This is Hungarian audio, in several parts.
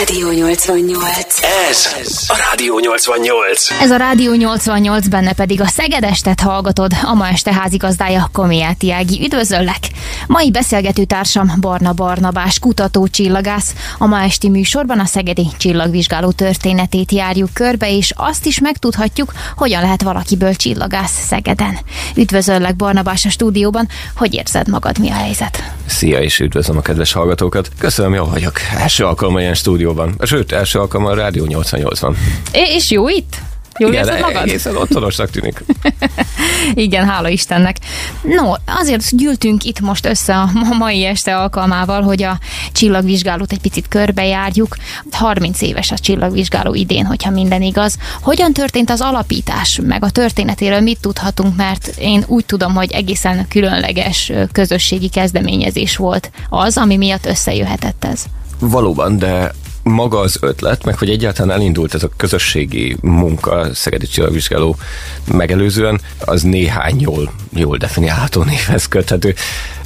Rádió 88. Ez a Rádió 88. Ez a Rádió 88, benne pedig a Szegedestet hallgatod, a ma este házigazdája Komiáti Ági. Üdvözöllek! Mai beszélgető társam Barna Barnabás, kutató csillagász. A ma esti műsorban a Szegedi csillagvizsgáló történetét járjuk körbe, és azt is megtudhatjuk, hogyan lehet valakiből csillagász Szegeden. Üdvözöllek Barnabás a stúdióban, hogy érzed magad, mi a helyzet? Szia, és üdvözlöm a kedves hallgatókat. Köszönöm, jól vagyok. Első alkalommal ilyen stúdióban. Sőt, első alkalommal a Rádió 88-ban. És jó itt? Jól Igen, érzed magad? egészen otthonosnak tűnik. Igen, hála Istennek. No, azért gyűltünk itt most össze a mai este alkalmával, hogy a csillagvizsgálót egy picit körbejárjuk. 30 éves a csillagvizsgáló idén, hogyha minden igaz. Hogyan történt az alapítás, meg a történetéről mit tudhatunk, mert én úgy tudom, hogy egészen különleges közösségi kezdeményezés volt az, ami miatt összejöhetett ez. Valóban, de maga az ötlet, meg hogy egyáltalán elindult ez a közösségi munka Szegedi Csillagvizsgáló megelőzően, az néhány jól, jól definiálható névhez köthető.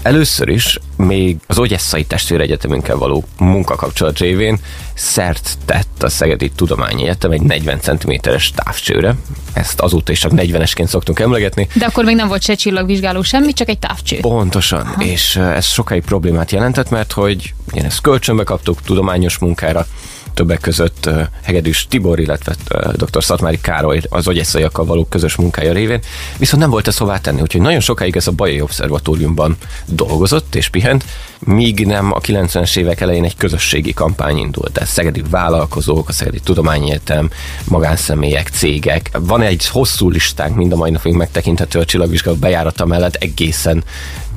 Először is még az Ogyesszai Testvéregyetemünkkel való munkakapcsolat révén szert tett a Szegedi Tudományi Egyetem egy 40 cm-es távcsőre. Ezt azóta is csak 40-esként szoktunk emlegetni. De akkor még nem volt se csillagvizsgáló semmi, csak egy távcső. Pontosan, Aha. és uh, ez sokáig problémát jelentett, mert hogy ilyen ezt kölcsönbe kaptuk tudományos munkára, többek között Hegedűs Tibor, illetve dr. Szatmári Károly az agyesszaiakkal való közös munkája révén, viszont nem volt ez hová tenni, úgyhogy nagyon sokáig ez a Bajai Obszervatóriumban dolgozott és pihent, míg nem a 90-es évek elején egy közösségi kampány indult. Tehát szegedi vállalkozók, a Szegedi Tudományegyetem, magánszemélyek, cégek. Van egy hosszú listánk, mind a mai napig megtekinthető a csillagvizsgáló bejárata mellett egészen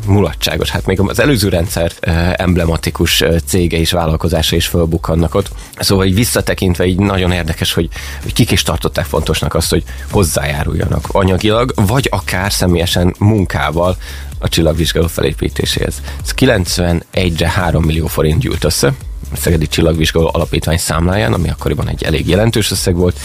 mulatságos. Hát még az előző rendszer emblematikus cége és vállalkozása is fölbukkannak ott. Szóval így visszatekintve így nagyon érdekes, hogy, hogy kik is tartották fontosnak azt, hogy hozzájáruljanak anyagilag, vagy akár személyesen munkával a csillagvizsgáló felépítéséhez. Ez 91-re 3 millió forint gyűlt össze, a Szegedi Csillagvizsgáló Alapítvány számláján, ami akkoriban egy elég jelentős összeg volt,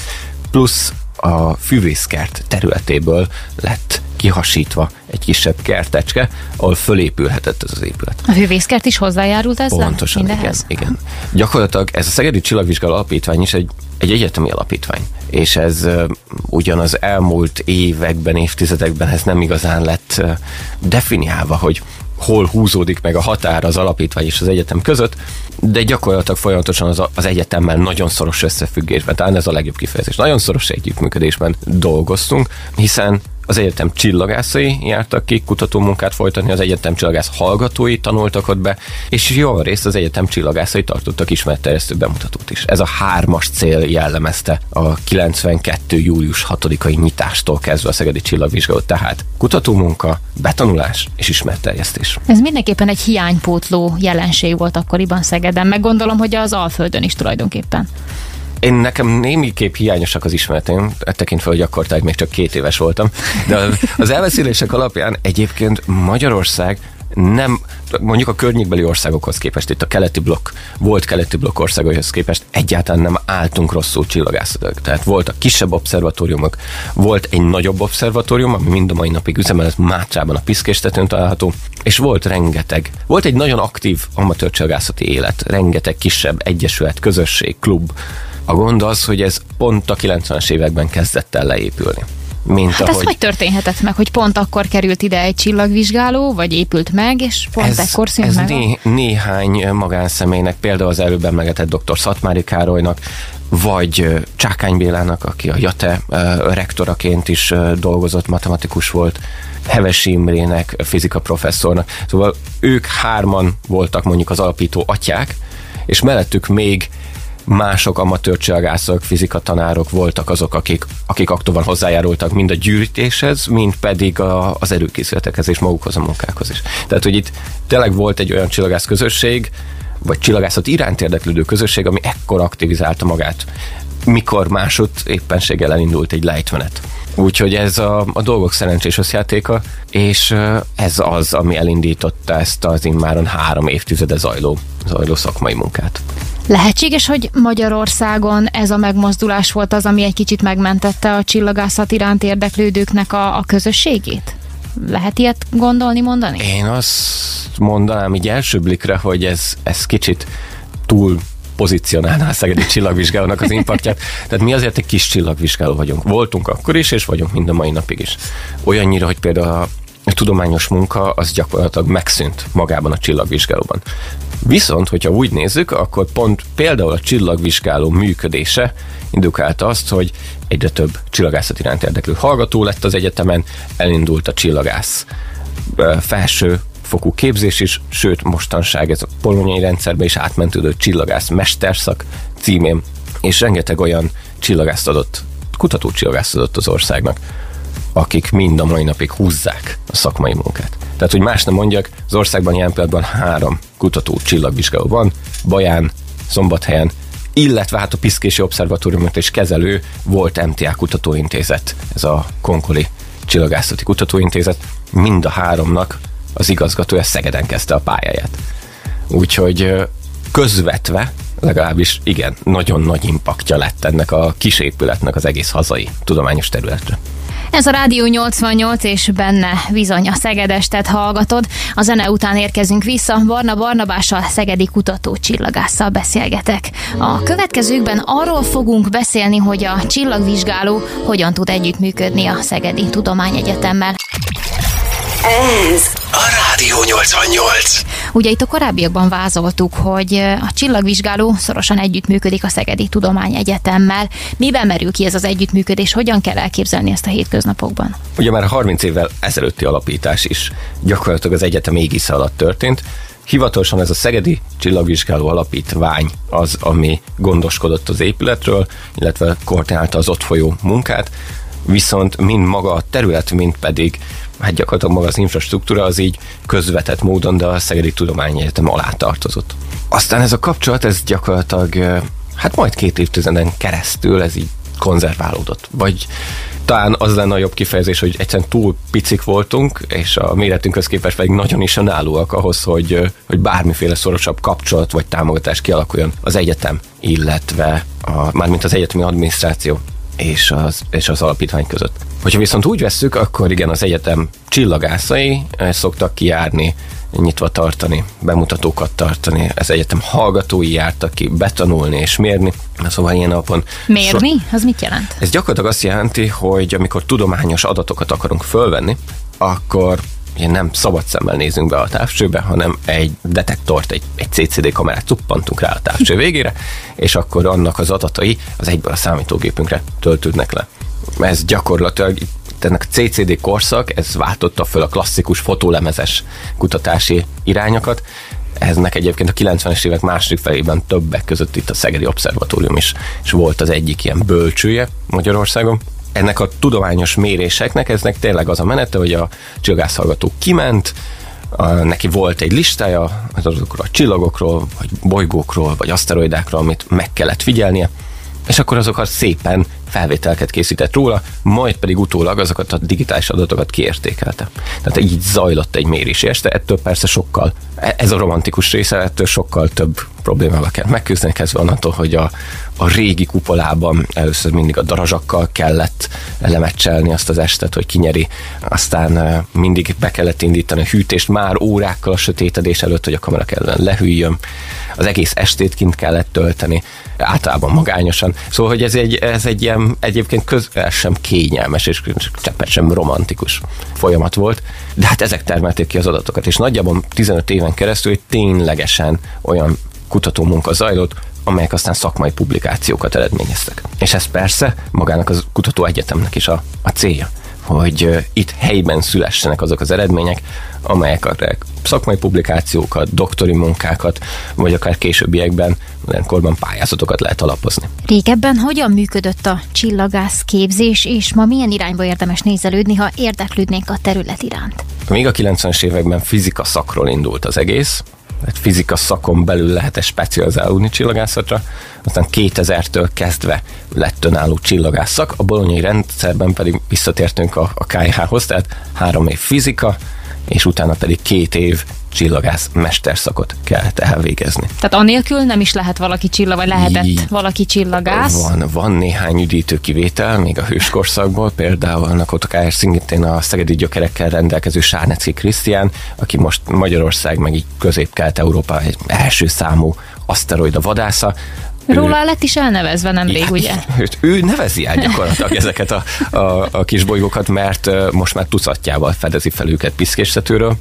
plusz a füvészkert területéből lett kihasítva egy kisebb kertecske, ahol fölépülhetett ez az épület. A hűvészkert is hozzájárult ezzel? Pontosan, igen, Mindehez? igen. Gyakorlatilag ez a Szegedi Csillagvizsgáló Alapítvány is egy, egy egyetemi alapítvány, és ez uh, ugyan az elmúlt években, évtizedekben ez nem igazán lett uh, definiálva, hogy hol húzódik meg a határ az alapítvány és az egyetem között, de gyakorlatilag folyamatosan az, az egyetemmel nagyon szoros összefüggésben, talán ez a legjobb kifejezés, nagyon szoros együttműködésben dolgoztunk, hiszen az egyetem csillagászai jártak ki kutatómunkát folytatni, az egyetem csillagász hallgatói tanultak ott be, és jó részt az egyetem csillagászai tartottak ismeretterjesztő bemutatót is. Ez a hármas cél jellemezte a 92. július 6-ai nyitástól kezdve a Szegedi Csillagvizsgálót, tehát kutatómunka, betanulás és ismeretterjesztés. Ez mindenképpen egy hiánypótló jelenség volt akkoriban Szegeden, meg gondolom, hogy az Alföldön is tulajdonképpen. Én nekem némiképp hiányosak az ismereteim, e tekintve, hogy akkor tehát még csak két éves voltam, de az elbeszélések alapján egyébként Magyarország nem, mondjuk a környékbeli országokhoz képest, itt a keleti blokk, volt keleti blokk országokhoz képest egyáltalán nem álltunk rosszul csillagászatok. Tehát voltak kisebb obszervatóriumok, volt egy nagyobb obszervatórium, ami mind a mai napig üzemel, Mátrában a Piszkéstetőn található, és volt rengeteg, volt egy nagyon aktív amatőr csillagászati élet, rengeteg kisebb egyesület, közösség, klub. A gond az, hogy ez pont a 90-es években kezdett el leépülni mint Hát ez hogy történhetett meg, hogy pont akkor került ide egy csillagvizsgáló, vagy épült meg, és pont ez, ekkor szűnt ez meg? Né, néhány magánszemélynek, például az előbb emlegetett dr. Szatmári Károlynak, vagy Csákány Bélának, aki a JATE rektoraként is dolgozott, matematikus volt, Heves Imrének, fizika professzornak. Szóval ők hárman voltak mondjuk az alapító atyák, és mellettük még mások amatőr csillagászok, fizikatanárok voltak azok, akik, akik aktívan hozzájárultak mind a gyűjtéshez, mind pedig a, az előkészületekhez és magukhoz a munkákhoz is. Tehát, hogy itt tényleg volt egy olyan csillagász közösség, vagy csillagászat iránt érdeklődő közösség, ami ekkor aktivizálta magát, mikor másod éppenséggel elindult egy lejtmenet. Úgyhogy ez a, a dolgok szerencsés összjátéka, és ez az, ami elindította ezt az immáron három évtizede zajló, zajló szakmai munkát. Lehetséges, hogy Magyarországon ez a megmozdulás volt az, ami egy kicsit megmentette a csillagászat iránt érdeklődőknek a, a közösségét? Lehet ilyet gondolni, mondani? Én azt mondanám így első blikre, hogy ez, ez kicsit túl pozícionálná a Szegedi csillagvizsgálónak az impaktját. Tehát mi azért egy kis csillagvizsgáló vagyunk. Voltunk akkor is, és vagyunk mind a mai napig is. Olyannyira, hogy például tudományos munka az gyakorlatilag megszűnt magában a csillagvizsgálóban. Viszont, hogyha úgy nézzük, akkor pont például a csillagvizsgáló működése indukálta azt, hogy egyre több csillagászat iránt érdeklő hallgató lett az egyetemen, elindult a csillagász felső fokú képzés is, sőt mostanság ez a polonyai rendszerbe is átmentődő csillagász mesterszak címén, és rengeteg olyan csillagászt adott, kutató csillagászt adott az országnak, akik mind a mai napig húzzák a szakmai munkát. Tehát, hogy más nem mondjak, az országban jelen pillanatban három kutató csillagvizsgáló van, Baján, Szombathelyen, illetve hát a Piszkési Obszervatóriumot és kezelő volt MTA kutatóintézet, ez a Konkoli Csillagászati Kutatóintézet, mind a háromnak az igazgatója Szegeden kezdte a pályáját. Úgyhogy közvetve legalábbis igen, nagyon nagy impaktja lett ennek a kis épületnek az egész hazai tudományos területre. Ez a Rádió 88, és benne bizony a Szegedestet hallgatod. A zene után érkezünk vissza, Barna Barnabással, Szegedi kutató csillagásszal beszélgetek. A következőkben arról fogunk beszélni, hogy a csillagvizsgáló hogyan tud együttműködni a Szegedi Tudományegyetemmel. Ez a Rádió 88. Ugye itt a korábbiakban vázoltuk, hogy a csillagvizsgáló szorosan együttműködik a Szegedi Tudományegyetemmel. Miben merül ki ez az együttműködés? Hogyan kell elképzelni ezt a hétköznapokban? Ugye már 30 évvel ezelőtti alapítás is gyakorlatilag az egyetem égisze alatt történt. Hivatalosan ez a Szegedi Csillagvizsgáló Alapítvány az, ami gondoskodott az épületről, illetve koordinálta az ott folyó munkát, viszont mind maga a terület, mind pedig hát gyakorlatilag maga az infrastruktúra az így közvetett módon, de a Szegedi Tudományegyetem alá tartozott. Aztán ez a kapcsolat, ez gyakorlatilag hát majd két évtizeden keresztül ez így konzerválódott. Vagy talán az lenne a jobb kifejezés, hogy egyszerűen túl picik voltunk, és a méretünkhöz képest pedig nagyon is önállóak ahhoz, hogy, hogy bármiféle szorosabb kapcsolat vagy támogatás kialakuljon az egyetem, illetve a, mármint az egyetemi adminisztráció és az, és az alapítvány között. Hogyha viszont úgy vesszük, akkor igen, az egyetem csillagászai eh, szoktak kijárni, nyitva tartani, bemutatókat tartani. Ez egyetem hallgatói jártak ki betanulni és mérni. Szóval ilyen napon... Mérni? So, az mit jelent? Ez gyakorlatilag azt jelenti, hogy amikor tudományos adatokat akarunk fölvenni, akkor ugye nem szabad szemmel nézünk be a távcsőbe, hanem egy detektort, egy, egy CCD kamerát cuppantunk rá a távcső végére, és akkor annak az adatai az egyből a számítógépünkre töltődnek le. Ez gyakorlatilag ennek a CCD korszak, ez váltotta föl a klasszikus fotólemezes kutatási irányokat, eznek egyébként a 90-es évek második felében többek között itt a Szegedi Obszervatórium is, és volt az egyik ilyen bölcsője Magyarországon ennek a tudományos méréseknek, eznek tényleg az a menete, hogy a csillagászhallgató kiment, a, neki volt egy listája azokról a csillagokról, vagy bolygókról, vagy aszteroidákról, amit meg kellett figyelnie, és akkor azokat szépen felvételket készített róla, majd pedig utólag azokat a digitális adatokat kiértékelte. Tehát így zajlott egy mérés este, ettől persze sokkal, ez a romantikus része, ettől sokkal több problémával kell megküzdeni, kezdve onnantól, hogy a, a régi kupolában először mindig a darazsakkal kellett lemecselni azt az estet, hogy kinyeri, aztán mindig be kellett indítani a hűtést már órákkal a sötétedés előtt, hogy a kamera kellene lehűljön, az egész estét kint kellett tölteni, általában magányosan. Szóval, hogy ez egy, ez egy ilyen egyébként közel sem kényelmes, és cseppet sem romantikus folyamat volt, de hát ezek termelték ki az adatokat, és nagyjából 15 éven keresztül ténylegesen olyan kutató munka zajlott, amelyek aztán szakmai publikációkat eredményeztek. És ez persze magának az kutató egyetemnek is a, a célja hogy itt helyben szülessenek azok az eredmények, amelyek a szakmai publikációkat, doktori munkákat, vagy akár későbbiekben, korban pályázatokat lehet alapozni. Régebben hogyan működött a csillagász képzés, és ma milyen irányba érdemes nézelődni, ha érdeklődnénk a terület iránt? Még a 90-es években fizika szakról indult az egész, tehát fizika szakon belül lehet specializálódni csillagászatra, aztán 2000-től kezdve lett önálló csillagászak, a bolonyai rendszerben pedig visszatértünk a, a KH-hoz, tehát három év fizika, és utána pedig két év csillagász mesterszakot kellett elvégezni. Tehát anélkül nem is lehet valaki csillag, vagy lehetett Így, valaki csillagász? Van, van néhány üdítő kivétel, még a hőskorszakból, például annak ott akár szintén a szegedi gyökerekkel rendelkező Sárnecki Krisztián, aki most Magyarország meg így közép-kelet-európa egy első számú aszteroida vadásza. Róla ő, lett is elnevezve nemrég, ugye? Ő nevezi el gyakorlatilag ezeket a, a, a kis bolygókat, mert most már tucatjával fedezi fel őket piszkéstetőről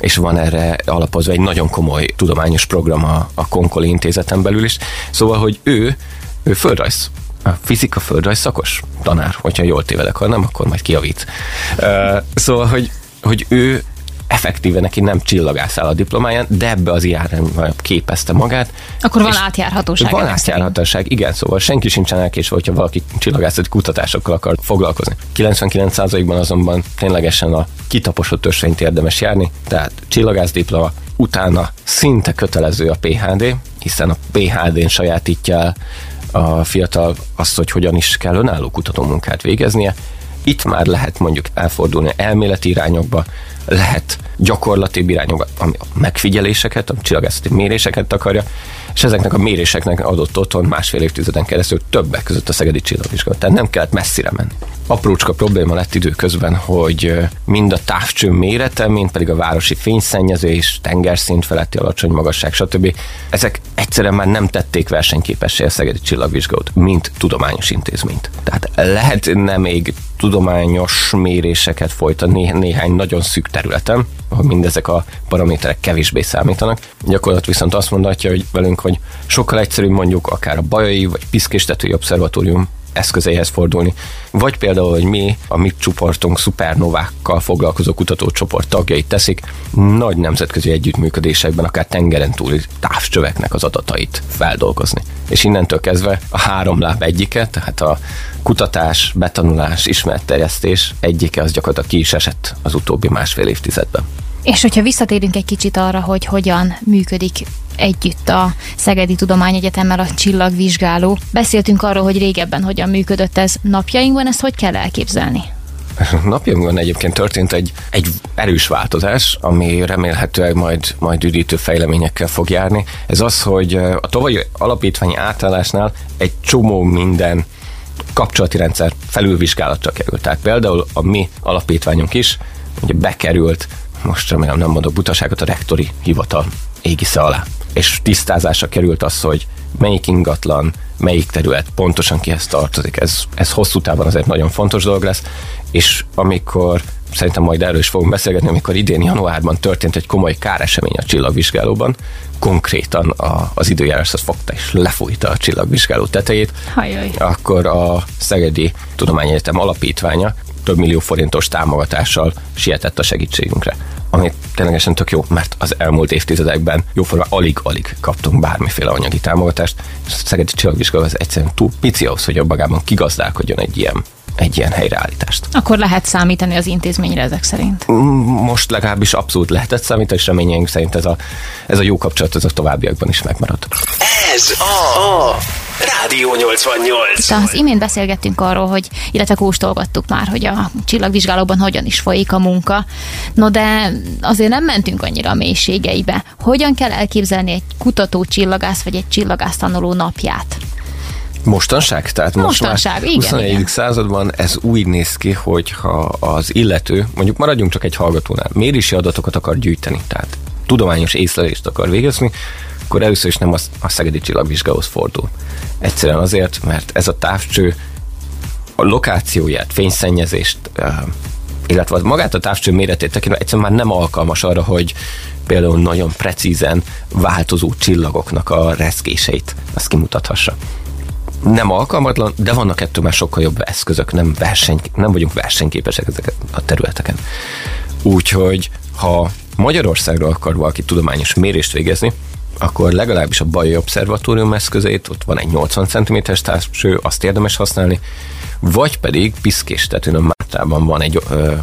és van erre alapozva egy nagyon komoly tudományos program a, a Konkoli intézeten belül is. Szóval, hogy ő, ő földrajz a fizika földrajz szakos tanár, hogyha jól tévedek, ha nem, akkor majd kiavít. Uh, szóval, hogy, hogy ő effektíve neki nem csillagászál a diplomáján, de ebbe az irányba képezte magát. Akkor van átjárhatóság. Van átjárhatóság, igen, szóval senki sincsen elkésve, hogyha valaki csillagászati kutatásokkal akar foglalkozni. 99%-ban azonban ténylegesen a kitaposott ösvényt érdemes járni, tehát csillagász diploma, utána szinte kötelező a PHD, hiszen a PHD-n sajátítja el a fiatal azt, hogy hogyan is kell önálló kutatómunkát végeznie. Itt már lehet mondjuk elfordulni elméleti irányokba, lehet gyakorlati irányokba, ami a megfigyeléseket, a csillagászati méréseket akarja, és ezeknek a méréseknek adott otthon másfél évtizeden keresztül többek között a Szegedi Csillagvizsgálat. Tehát nem kellett messzire menni. Aprócska probléma lett időközben, hogy mind a távcső mérete, mind pedig a városi fényszennyezés, tengerszint feletti alacsony magasság, stb. Ezek egyszerűen már nem tették versenyképessé a Szegedi Csillagvizsgálat, mint tudományos intézményt. Tehát lehetne még tudományos méréseket folytatni néhány nagyon szűk területen, ahol mindezek a paraméterek kevésbé számítanak. Gyakorlat viszont azt mondhatja, hogy velünk, hogy sokkal egyszerűbb mondjuk akár a Bajai vagy Piszkéstetői Obszervatórium eszközeihez fordulni. Vagy például, hogy mi, a mi csoportunk szupernovákkal foglalkozó kutatócsoport tagjait teszik, nagy nemzetközi együttműködésekben akár tengeren túli távcsöveknek az adatait feldolgozni. És innentől kezdve a három láb egyike, tehát a kutatás, betanulás, ismeretterjesztés egyike az gyakorlatilag ki is esett az utóbbi másfél évtizedben. És hogyha visszatérünk egy kicsit arra, hogy hogyan működik együtt a Szegedi Tudományegyetemmel a csillagvizsgáló. Beszéltünk arról, hogy régebben hogyan működött ez. Napjainkban ezt hogy kell elképzelni? Napjainkban egyébként történt egy, egy erős változás, ami remélhetőleg majd, majd üdítő fejleményekkel fog járni. Ez az, hogy a tavalyi alapítványi átállásnál egy csomó minden kapcsolati rendszer felülvizsgálatra került. Tehát például a mi alapítványunk is ugye bekerült, most remélem nem mondok butaságot, a rektori hivatal égisze alá és tisztázásra került az, hogy melyik ingatlan, melyik terület pontosan kihez tartozik. Ez, ez hosszú távon azért nagyon fontos dolog lesz, és amikor szerintem majd erről is fogunk beszélgetni, amikor idén januárban történt egy komoly káresemény a csillagvizsgálóban, konkrétan a, az időjárás az fogta és lefújta a csillagvizsgáló tetejét, Hajjaj. akkor a Szegedi Tudományegyetem alapítványa több millió forintos támogatással sietett a segítségünkre ami ténylegesen tök jó, mert az elmúlt évtizedekben jóformán alig-alig kaptunk bármiféle anyagi támogatást, és a Szegedi Csillagvizsgáló az egyszerűen túl pici ahhoz, hogy a magában kigazdálkodjon egy ilyen egy ilyen helyreállítást. Akkor lehet számítani az intézményre ezek szerint? Most legalábbis abszolút lehetett számítani, és reményeink szerint ez a, ez a jó kapcsolat ez a továbbiakban is megmarad. Ez a, a Rádió 88. Tehát az imént beszélgettünk arról, hogy, illetve kóstolgattuk már, hogy a csillagvizsgálóban hogyan is folyik a munka. No de azért nem mentünk annyira a mélységeibe. Hogyan kell elképzelni egy kutató csillagász vagy egy csillagász tanuló napját? Mostanság? Tehát Mostanság, most már 21. Igen. században ez úgy néz ki, hogy ha az illető, mondjuk maradjunk csak egy hallgatónál, mérési adatokat akar gyűjteni, tehát tudományos észlelést akar végezni, akkor először is nem a, a Szegedi Csillagvizsgához fordul. Egyszerűen azért, mert ez a távcső a lokációját, fényszennyezést, illetve magát a távcső méretét tekintve egyszerűen már nem alkalmas arra, hogy például nagyon precízen változó csillagoknak a reszkéseit azt kimutathassa. Nem alkalmatlan, de vannak ettől már sokkal jobb eszközök, nem, verseny, nem vagyunk versenyképesek ezeket a területeken. Úgyhogy ha Magyarországról akar valaki tudományos mérést végezni, akkor legalábbis a Bajai Obszervatórium eszközét, ott van egy 80 cm-es távcső, azt érdemes használni, vagy pedig Piszkéstetőn a Mátrában van egy ö,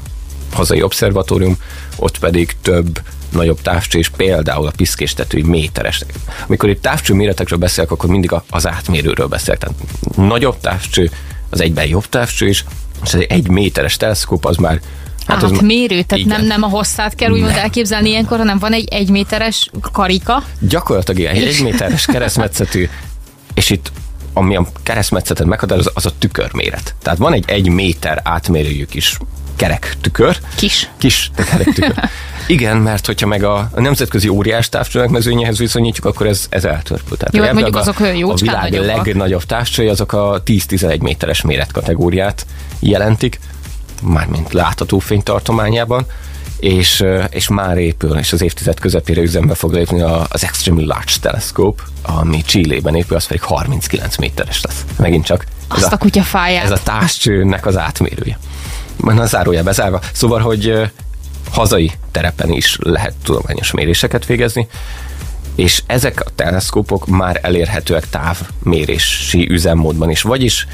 hazai obszervatórium, ott pedig több nagyobb távcső, és például a piszkéstetői méteres. Amikor itt távcső méretekről beszélek, akkor mindig az átmérőről beszélek. Tehát nagyobb távcső, az egyben jobb távcső is, és egy méteres teleszkóp az már Hát, hát az mérő, tehát nem, nem a hosszát kell úgymond elképzelni ilyenkor, hanem van egy egy méteres karika. Gyakorlatilag ilyen, egy egy méteres keresztmetszetű, és itt ami a keresztmetszetet meghatároz, az a tükörméret. Tehát van egy egy méter átmérőjű kis kerek tükör. Kis. Kis kerek tükör. Igen, mert hogyha meg a, a nemzetközi óriás mezőnyéhez viszonyítjuk, akkor ez, ez eltörpül. Tehát Jó, hát mondjuk a, azok olyan a világ nagyobbak. legnagyobb távcsői azok a 10-11 méteres méretkategóriát jelentik, mármint látható fénytartományában, és, és már épül, és az évtized közepére üzembe fog lépni a- az Extremely Large Telescope, ami Chile-ben épül, az pedig 39 méteres lesz. Megint csak ez Azt a kutya fáját. ez a társcsőnek az átmérője. Már a zárója bezárva. Szóval, hogy hazai terepen is lehet tudományos méréseket végezni, és ezek a teleszkópok már elérhetőek távmérési üzemmódban is, vagyis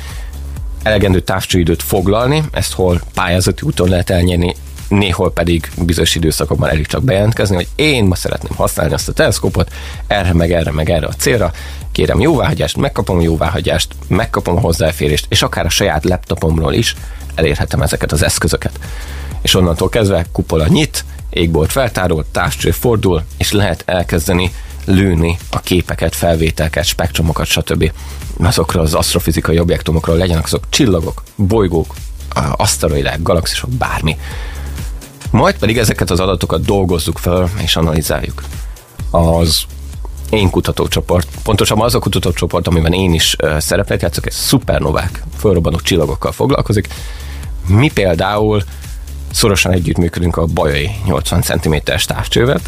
elegendő távcsőidőt foglalni, ezt hol pályázati úton lehet elnyerni, néhol pedig bizonyos időszakokban elég csak bejelentkezni, hogy én ma szeretném használni azt a teleszkópot, erre, meg erre, meg erre a célra, kérem jóváhagyást, megkapom jóváhagyást, megkapom a hozzáférést, és akár a saját laptopomról is elérhetem ezeket az eszközöket. És onnantól kezdve kupola nyit, égbolt feltárol, távcső fordul, és lehet elkezdeni lőni a képeket, felvételket, spektrumokat, stb. azokról az asztrofizikai objektumokról, legyenek azok csillagok, bolygók, aszteroidák, galaxisok, bármi. Majd pedig ezeket az adatokat dolgozzuk fel és analizáljuk. Az én kutatócsoport, pontosabban az a kutatócsoport, amiben én is szerepet játszok, ez szupernovák, fölrobbanó csillagokkal foglalkozik. Mi például szorosan együttműködünk a Bajai 80 cm-es távcsővel,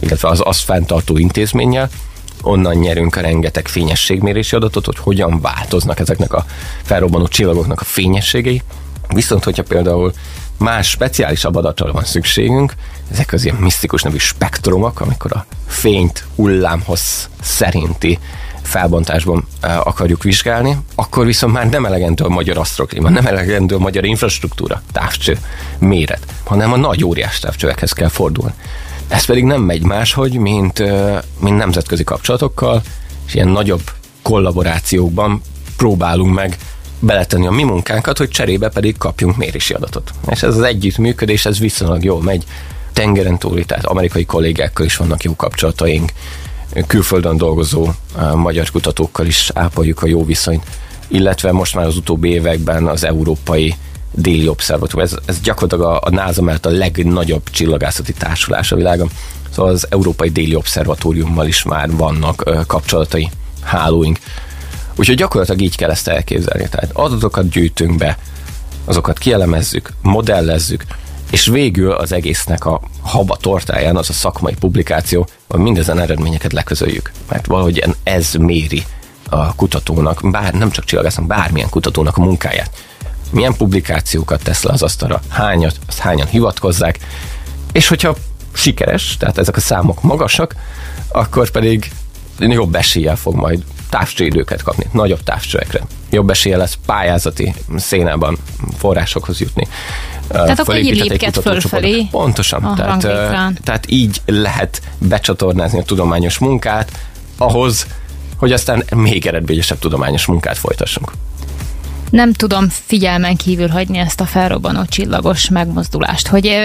illetve az azt fenntartó intézménnyel, onnan nyerünk a rengeteg fényességmérési adatot, hogy hogyan változnak ezeknek a felrobbanó csillagoknak a fényességei. Viszont, hogyha például más speciálisabb adatra van szükségünk, ezek az ilyen misztikus nevű spektrumok, amikor a fényt hullámhoz szerinti felbontásban uh, akarjuk vizsgálni, akkor viszont már nem elegendő a magyar asztroklíma, nem elegendő a magyar infrastruktúra, távcső, méret, hanem a nagy óriás távcsövekhez kell fordulni. Ez pedig nem megy máshogy, mint, mint nemzetközi kapcsolatokkal, és ilyen nagyobb kollaborációkban próbálunk meg beletenni a mi munkánkat, hogy cserébe pedig kapjunk mérési adatot. És ez az együttműködés, ez viszonylag jól megy. Tengeren túli, tehát amerikai kollégákkal is vannak jó kapcsolataink, külföldön dolgozó magyar kutatókkal is ápoljuk a jó viszonyt, illetve most már az utóbbi években az európai déli obszervatórium. Ez, ez gyakorlatilag a, a NASA mellett a legnagyobb csillagászati társulás a világon. Szóval az Európai Déli Obszervatóriummal is már vannak uh, kapcsolatai, hálóink. Úgyhogy gyakorlatilag így kell ezt elképzelni. Tehát adatokat gyűjtünk be, azokat kielemezzük, modellezzük, és végül az egésznek a haba tortáján az a szakmai publikáció, hogy mindezen eredményeket leközöljük. Mert valahogy ez méri a kutatónak, bár nem csak csillagásznak, bármilyen kutatónak a munkáját. Milyen publikációkat tesz le az asztalra, hányat, azt hányan hivatkozzák, és hogyha sikeres, tehát ezek a számok magasak, akkor pedig jobb eséllyel fog majd távcsőidőket kapni, nagyobb távcsőekre. Jobb esélye lesz pályázati szénában forrásokhoz jutni. Tehát akkor így lépked fölfelé Pontosan. a Tehát, tehát így lehet becsatornázni a tudományos munkát ahhoz, hogy aztán még eredményesebb tudományos munkát folytassunk. Nem tudom figyelmen kívül hagyni ezt a felrobbanó csillagos megmozdulást, hogy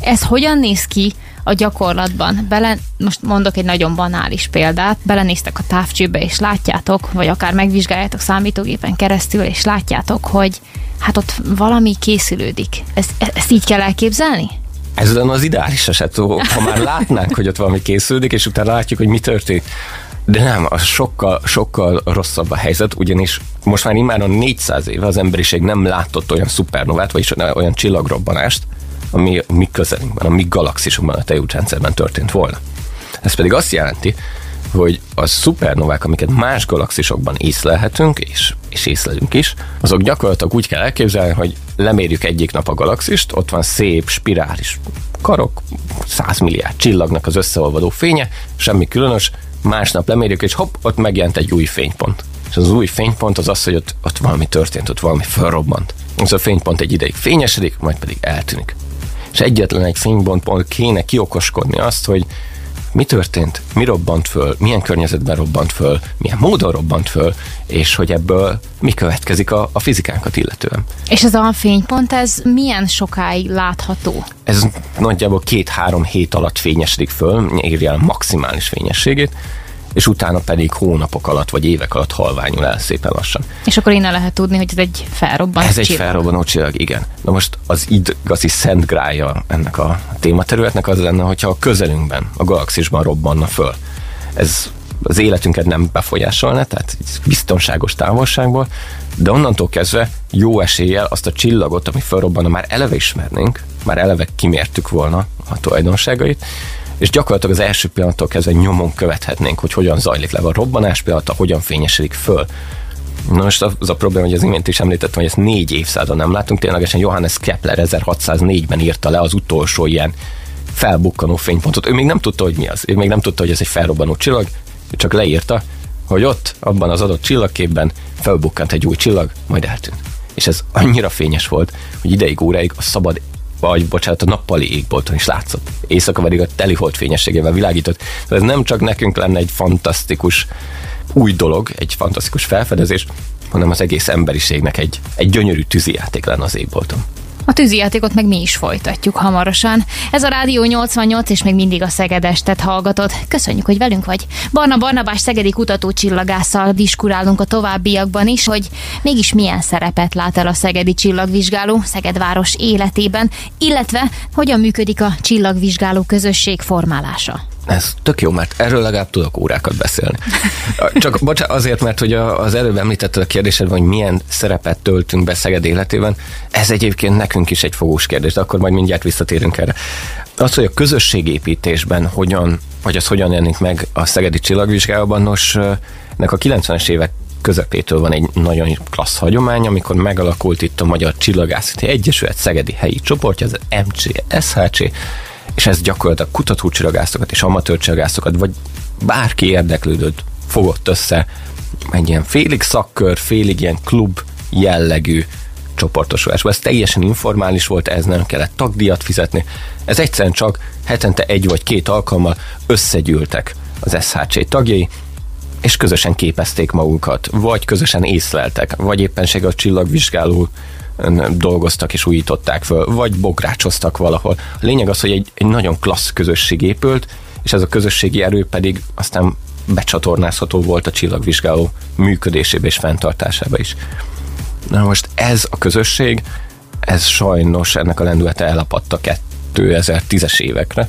ez hogyan néz ki a gyakorlatban. Bele, most mondok egy nagyon banális példát, belenéztek a távcsőbe, és látjátok, vagy akár megvizsgáljátok számítógépen keresztül, és látjátok, hogy hát ott valami készülődik. Ez, e- ezt így kell elképzelni? Ez lenne az ideális eset, ha már látnánk, hogy ott valami készülődik, és utána látjuk, hogy mi történik. De nem, az sokkal, sokkal rosszabb a helyzet, ugyanis most már immáron 400 éve az emberiség nem látott olyan szupernovát, vagyis olyan csillagrobbanást, ami a mi közelünkben, a mi galaxisunkban, a tejútrendszerben történt volna. Ez pedig azt jelenti, hogy a szupernovák, amiket más galaxisokban észlelhetünk, és, és észlelünk is, azok gyakorlatilag úgy kell elképzelni, hogy lemérjük egyik nap a galaxist, ott van szép, spirális karok, 100 milliárd csillagnak az összeolvadó fénye, semmi különös, másnap lemérjük, és hopp, ott megjelent egy új fénypont. És az új fénypont az az, hogy ott, ott valami történt, ott valami felrobbant. Ez a fénypont egy ideig fényesedik, majd pedig eltűnik. És egyetlen egy fénypontból kéne kiokoskodni azt, hogy mi történt, mi robbant föl, milyen környezetben robbant föl, milyen módon robbant föl, és hogy ebből mi következik a, a fizikánkat illetően. És ez a fénypont, ez milyen sokáig látható? Ez nagyjából két-három hét alatt fényesedik föl, érje el a maximális fényességét, és utána pedig hónapok alatt vagy évek alatt halványul el szépen lassan. És akkor innen lehet tudni, hogy ez egy felrobbanó Ez egy csillag. felrobbanó csillag, igen. Na most az igazi szent grája ennek a tématerületnek az lenne, hogyha a közelünkben, a galaxisban robbanna föl. Ez az életünket nem befolyásolna, tehát biztonságos távolságból, de onnantól kezdve jó eséllyel azt a csillagot, ami felrobbanna, már eleve ismernénk, már eleve kimértük volna a tulajdonságait, és gyakorlatilag az első pillanattól kezdve nyomon követhetnénk, hogy hogyan zajlik le a robbanás pillanata, hogyan fényesedik föl. Na most az a probléma, hogy az imént is említettem, hogy ezt négy évszázadon nem látunk. Ténylegesen Johannes Kepler 1604-ben írta le az utolsó ilyen felbukkanó fénypontot. Ő még nem tudta, hogy mi az. Ő még nem tudta, hogy ez egy felrobbanó csillag, csak leírta, hogy ott, abban az adott csillagképben felbukkant egy új csillag, majd eltűnt. És ez annyira fényes volt, hogy ideig, óráig a szabad vagy bocsánat, a nappali égbolton is látszott. Éjszaka pedig a telihold fényességével világított. Ez nem csak nekünk lenne egy fantasztikus új dolog, egy fantasztikus felfedezés, hanem az egész emberiségnek egy, egy gyönyörű tűzijáték lenne az égbolton. A tűzijátékot meg mi is folytatjuk hamarosan. Ez a Rádió 88, és még mindig a Szegedestet hallgatod. Köszönjük, hogy velünk vagy. Barna Barnabás szegedi kutató csillagásszal diskurálunk a továbbiakban is, hogy mégis milyen szerepet lát el a szegedi csillagvizsgáló Szegedváros életében, illetve hogyan működik a csillagvizsgáló közösség formálása. Ez tök jó, mert erről legalább tudok órákat beszélni. Csak bocsánat, azért, mert hogy az előbb említetted a kérdésedben, hogy milyen szerepet töltünk be Szeged életében, ez egyébként nekünk is egy fogós kérdés, de akkor majd mindjárt visszatérünk erre. Az, hogy a közösségépítésben hogyan, vagy az hogyan jelenik meg a Szegedi Csillagvizsgálóban, nos, ennek a 90-es évek közepétől van egy nagyon klassz hagyomány, amikor megalakult itt a Magyar Csillagászati Egyesület Szegedi helyi csoportja, az MC, SHC, és ez gyakorlatilag kutatócsillagászokat és amatőrcsillagászokat, vagy bárki érdeklődött, fogott össze egy ilyen félig szakkör, félig ilyen klub jellegű csoportosulásba. Ez teljesen informális volt, ez nem kellett tagdíjat fizetni. Ez egyszerűen csak hetente egy vagy két alkalommal összegyűltek az SHC tagjai, és közösen képezték magukat, vagy közösen észleltek, vagy éppenséggel a csillagvizsgáló dolgoztak és újították föl, vagy bográcsoztak valahol. A lényeg az, hogy egy, egy nagyon klassz közösség épült, és ez a közösségi erő pedig aztán becsatornázható volt a csillagvizsgáló működésébe és fenntartásába is. Na most ez a közösség, ez sajnos ennek a lendülete elapadt a 2010-es évekre,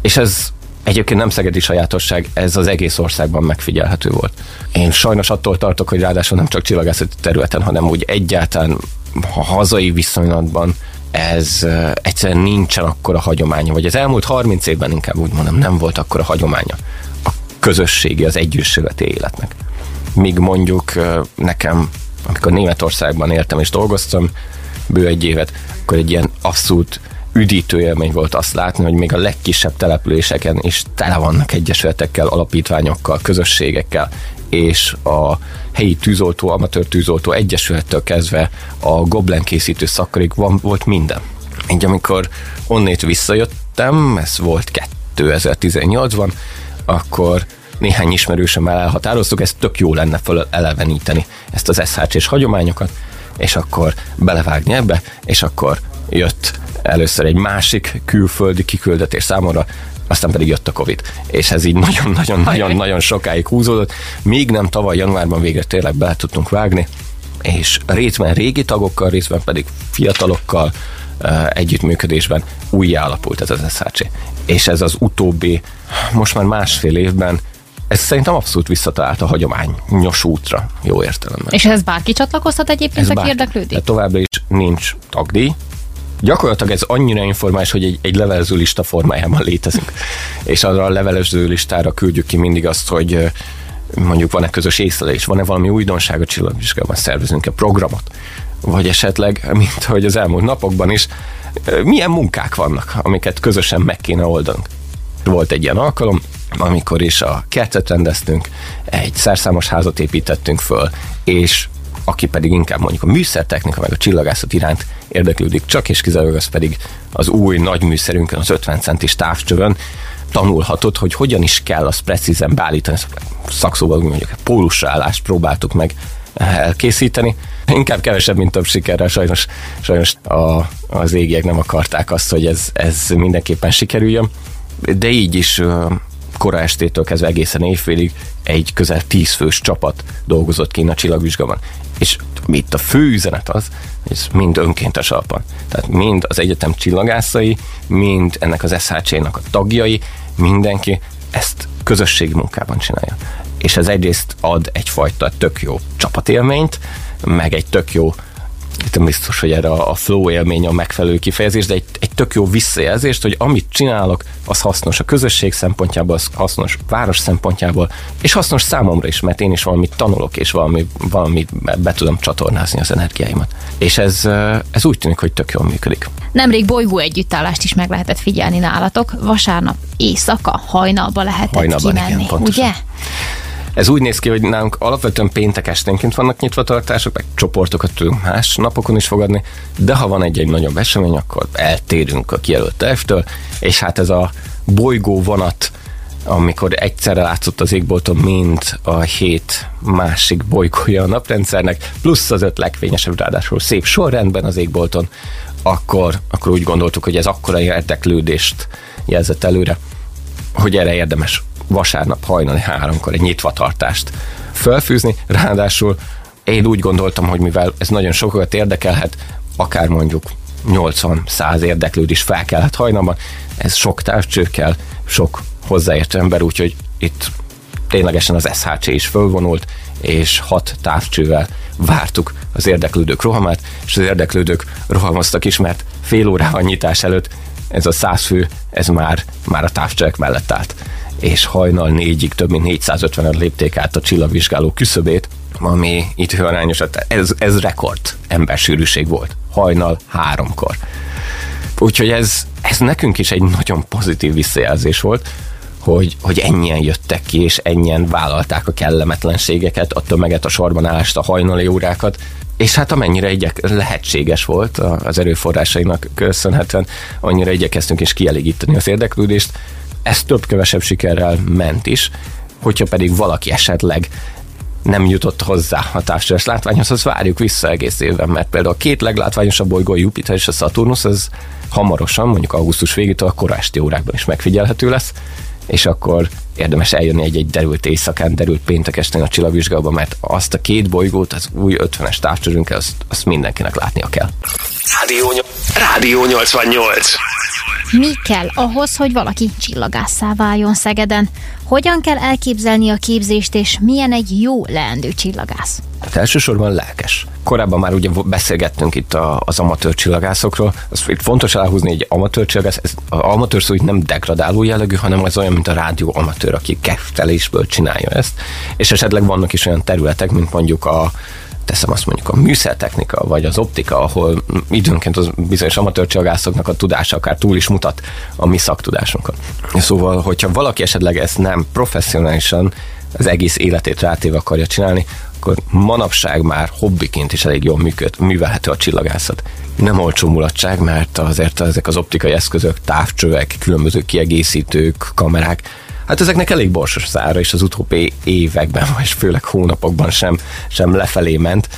és ez Egyébként nem szegedi sajátosság, ez az egész országban megfigyelhető volt. Én sajnos attól tartok, hogy ráadásul nem csak csillagászati területen, hanem úgy egyáltalán a hazai viszonylatban ez egyszerűen nincsen akkora hagyománya, vagy az elmúlt 30 évben inkább úgy mondom, nem volt akkora hagyománya a közösségi, az együttségeti életnek. Míg mondjuk nekem, amikor Németországban éltem és dolgoztam, bő egy évet, akkor egy ilyen abszolút üdítő élmény volt azt látni, hogy még a legkisebb településeken is tele vannak egyesületekkel, alapítványokkal, közösségekkel, és a helyi tűzoltó, amatőr tűzoltó egyesülettől kezdve a goblen készítő szakkorig van, volt minden. Így amikor onnét visszajöttem, ez volt 2018-ban, akkor néhány ismerősömmel elhatároztuk, ez tök jó lenne föl eleveníteni ezt az SHC-s hagyományokat, és akkor belevágni ebbe, és akkor jött először egy másik külföldi kiküldetés számomra, aztán pedig jött a Covid. És ez így nagyon-nagyon-nagyon-nagyon sokáig húzódott, még nem tavaly januárban végre tényleg bele tudtunk vágni, és részben régi tagokkal, részben pedig fiatalokkal együttműködésben újjá alapult ez az SHC. És ez az utóbbi, most már másfél évben ez szerintem abszolút visszatalált a hagyományos útra, jó értelemben. És ez bárki csatlakozhat egyébként, aki érdeklődik? De továbbra is nincs tagdíj, Gyakorlatilag ez annyira informális, hogy egy, egy levelező lista formájában létezünk. És arra a levelező listára küldjük ki mindig azt, hogy mondjuk van-e közös észlelés, van-e valami újdonság a csillagvizsgában, szervezünk-e programot, vagy esetleg, mint hogy az elmúlt napokban is, milyen munkák vannak, amiket közösen meg kéne oldanunk. Volt egy ilyen alkalom, amikor is a kertet rendeztünk, egy szerszámos házat építettünk föl, és aki pedig inkább mondjuk a műszertechnika meg a csillagászat iránt érdeklődik, csak és kizárólag az pedig az új nagy műszerünkön, az 50 centis távcsövön tanulhatod, hogy hogyan is kell azt precízen beállítani, szakszóval mondjuk pólusállást próbáltuk meg elkészíteni. Inkább kevesebb, mint több sikerrel, sajnos, sajnos a, az égiek nem akarták azt, hogy ez, ez mindenképpen sikerüljön, de így is kora estétől kezdve egészen évfélig egy közel tíz fős csapat dolgozott ki a csillagvizsgában. És itt a fő üzenet az, hogy ez mind önkéntes alapon. Tehát mind az egyetem csillagászai, mind ennek az SHC-nak a tagjai, mindenki ezt közösségi munkában csinálja. És ez egyrészt ad egyfajta tök jó csapatélményt, meg egy tök jó nem biztos, hogy erre a flow élmény a megfelelő kifejezés, de egy, egy tök jó visszajelzést, hogy amit csinálok, az hasznos a közösség szempontjából, az hasznos város szempontjából, és hasznos számomra is, mert én is valamit tanulok, és valami, valamit be, tudom csatornázni az energiáimat. És ez, ez úgy tűnik, hogy tök jól működik. Nemrég bolygó együttállást is meg lehetett figyelni nálatok. Vasárnap éjszaka, hajnalba lehetett Hajnalban, kimenni, igen, pontosan. ugye? Ez úgy néz ki, hogy nálunk alapvetően péntek esténként vannak nyitva tartások, meg csoportokat tudunk más napokon is fogadni, de ha van egy-egy nagyobb esemény, akkor eltérünk a kijelölt tervtől, és hát ez a bolygó vonat, amikor egyszerre látszott az égbolton mind a hét másik bolygója a naprendszernek, plusz az öt legfényesebb, ráadásul szép sorrendben az égbolton, akkor, akkor úgy gondoltuk, hogy ez akkora érdeklődést jelzett előre, hogy erre érdemes vasárnap hajnali háromkor egy nyitvatartást felfűzni, ráadásul én úgy gondoltam, hogy mivel ez nagyon sokat érdekelhet, akár mondjuk 80-100 érdeklődés fel kellett hajnalban, ez sok távcsőkkel, sok hozzáértő ember, úgyhogy itt ténylegesen az SHC is fölvonult, és hat távcsővel vártuk az érdeklődők rohamát, és az érdeklődők rohamoztak is, mert fél órával nyitás előtt ez a száz fő, ez már, már a távcsőek mellett állt és hajnal négyig több mint 450 lépték át a csillagvizsgáló küszöbét, ami itt hőarányos, ez, ez rekord embersűrűség volt. Hajnal háromkor. Úgyhogy ez, ez nekünk is egy nagyon pozitív visszajelzés volt, hogy, hogy ennyien jöttek ki, és ennyien vállalták a kellemetlenségeket, a tömeget, a sorban állást, a hajnali órákat, és hát amennyire igyek, lehetséges volt az erőforrásainak köszönhetően, annyira igyekeztünk is kielégíteni az érdeklődést, ez több-kevesebb sikerrel ment is, hogyha pedig valaki esetleg nem jutott hozzá a távcsöves látványhoz, az várjuk vissza egész évben, mert például a két leglátványosabb bolygó, a Jupiter és a Saturnus, az hamarosan, mondjuk augusztus végétől a kora esti órákban is megfigyelhető lesz, és akkor érdemes eljönni egy-egy derült éjszakán, derült péntek estén a csillagvizsgába, mert azt a két bolygót, az új 50-es távcsövünkkel, azt, azt mindenkinek látnia kell. Rádió, Rádió 88. Mi kell ahhoz, hogy valaki csillagásszá váljon Szegeden? Hogyan kell elképzelni a képzést, és milyen egy jó leendő csillagász? Hát elsősorban lelkes. Korábban már ugye beszélgettünk itt a, az amatőr csillagászokról. Az itt fontos elhúzni, hogy amatőr csillagász, ez, az amatőr szó itt nem degradáló jellegű, hanem az olyan, mint a rádió amatőr, aki keftelésből csinálja ezt. És esetleg vannak is olyan területek, mint mondjuk a teszem azt mondjuk a műszertechnika, vagy az optika, ahol időnként az bizonyos amatőrcsillagászoknak a tudása akár túl is mutat a mi szaktudásunkon. Szóval, hogyha valaki esetleg ezt nem professzionálisan az egész életét rátéve akarja csinálni, akkor manapság már hobbiként is elég jól működ, művelhető a csillagászat. Nem olcsó mulatság, mert azért ezek az optikai eszközök, távcsövek, különböző kiegészítők, kamerák, Hát ezeknek elég borsos szára, és az utóbbi években, vagy főleg hónapokban sem, sem lefelé ment.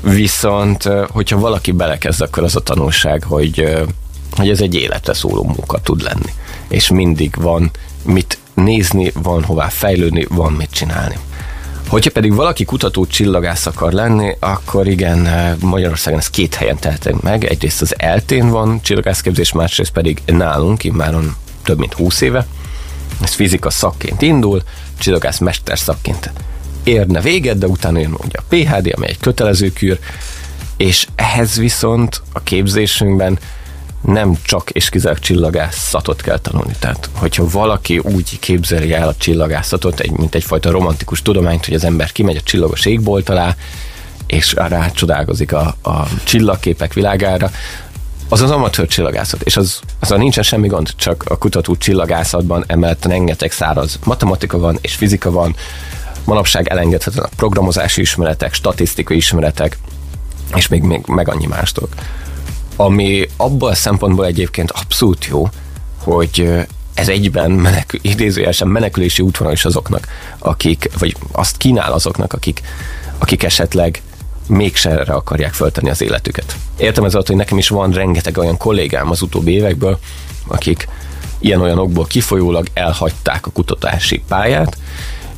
Viszont, hogyha valaki belekezd, akkor az a tanulság, hogy, hogy ez egy életre szóló munka tud lenni. És mindig van mit nézni, van hová fejlődni, van mit csinálni. Hogyha pedig valaki kutató csillagász akar lenni, akkor igen, Magyarországon ez két helyen tehetünk meg. Egyrészt az eltén van csillagászképzés, másrészt pedig nálunk, immáron több mint 20 éve, ez fizika szakként indul, csillagász mester szakként érne véget, de utána jön ugye a PHD, ami egy kötelező kür, és ehhez viszont a képzésünkben nem csak és kizárólag csillagászatot kell tanulni. Tehát, hogyha valaki úgy képzeli el a csillagászatot, egy, mint egyfajta romantikus tudományt, hogy az ember kimegy a csillagos égbolt alá, és rácsodálkozik a, a csillagképek világára, az az amatőr csillagászat, és az, azzal nincsen semmi gond, csak a kutató csillagászatban emellett rengeteg száraz matematika van, és fizika van, manapság elengedhetetlen a programozási ismeretek, statisztikai ismeretek, és még, még meg annyi más. Ami abban a szempontból egyébként abszolút jó, hogy ez egyben menekül, idézőjelesen menekülési útvonal is azoknak, akik, vagy azt kínál azoknak, akik, akik esetleg mégse erre akarják föltenni az életüket. Értem ez alatt, hogy nekem is van rengeteg olyan kollégám az utóbbi évekből, akik ilyen-olyan okból kifolyólag elhagyták a kutatási pályát,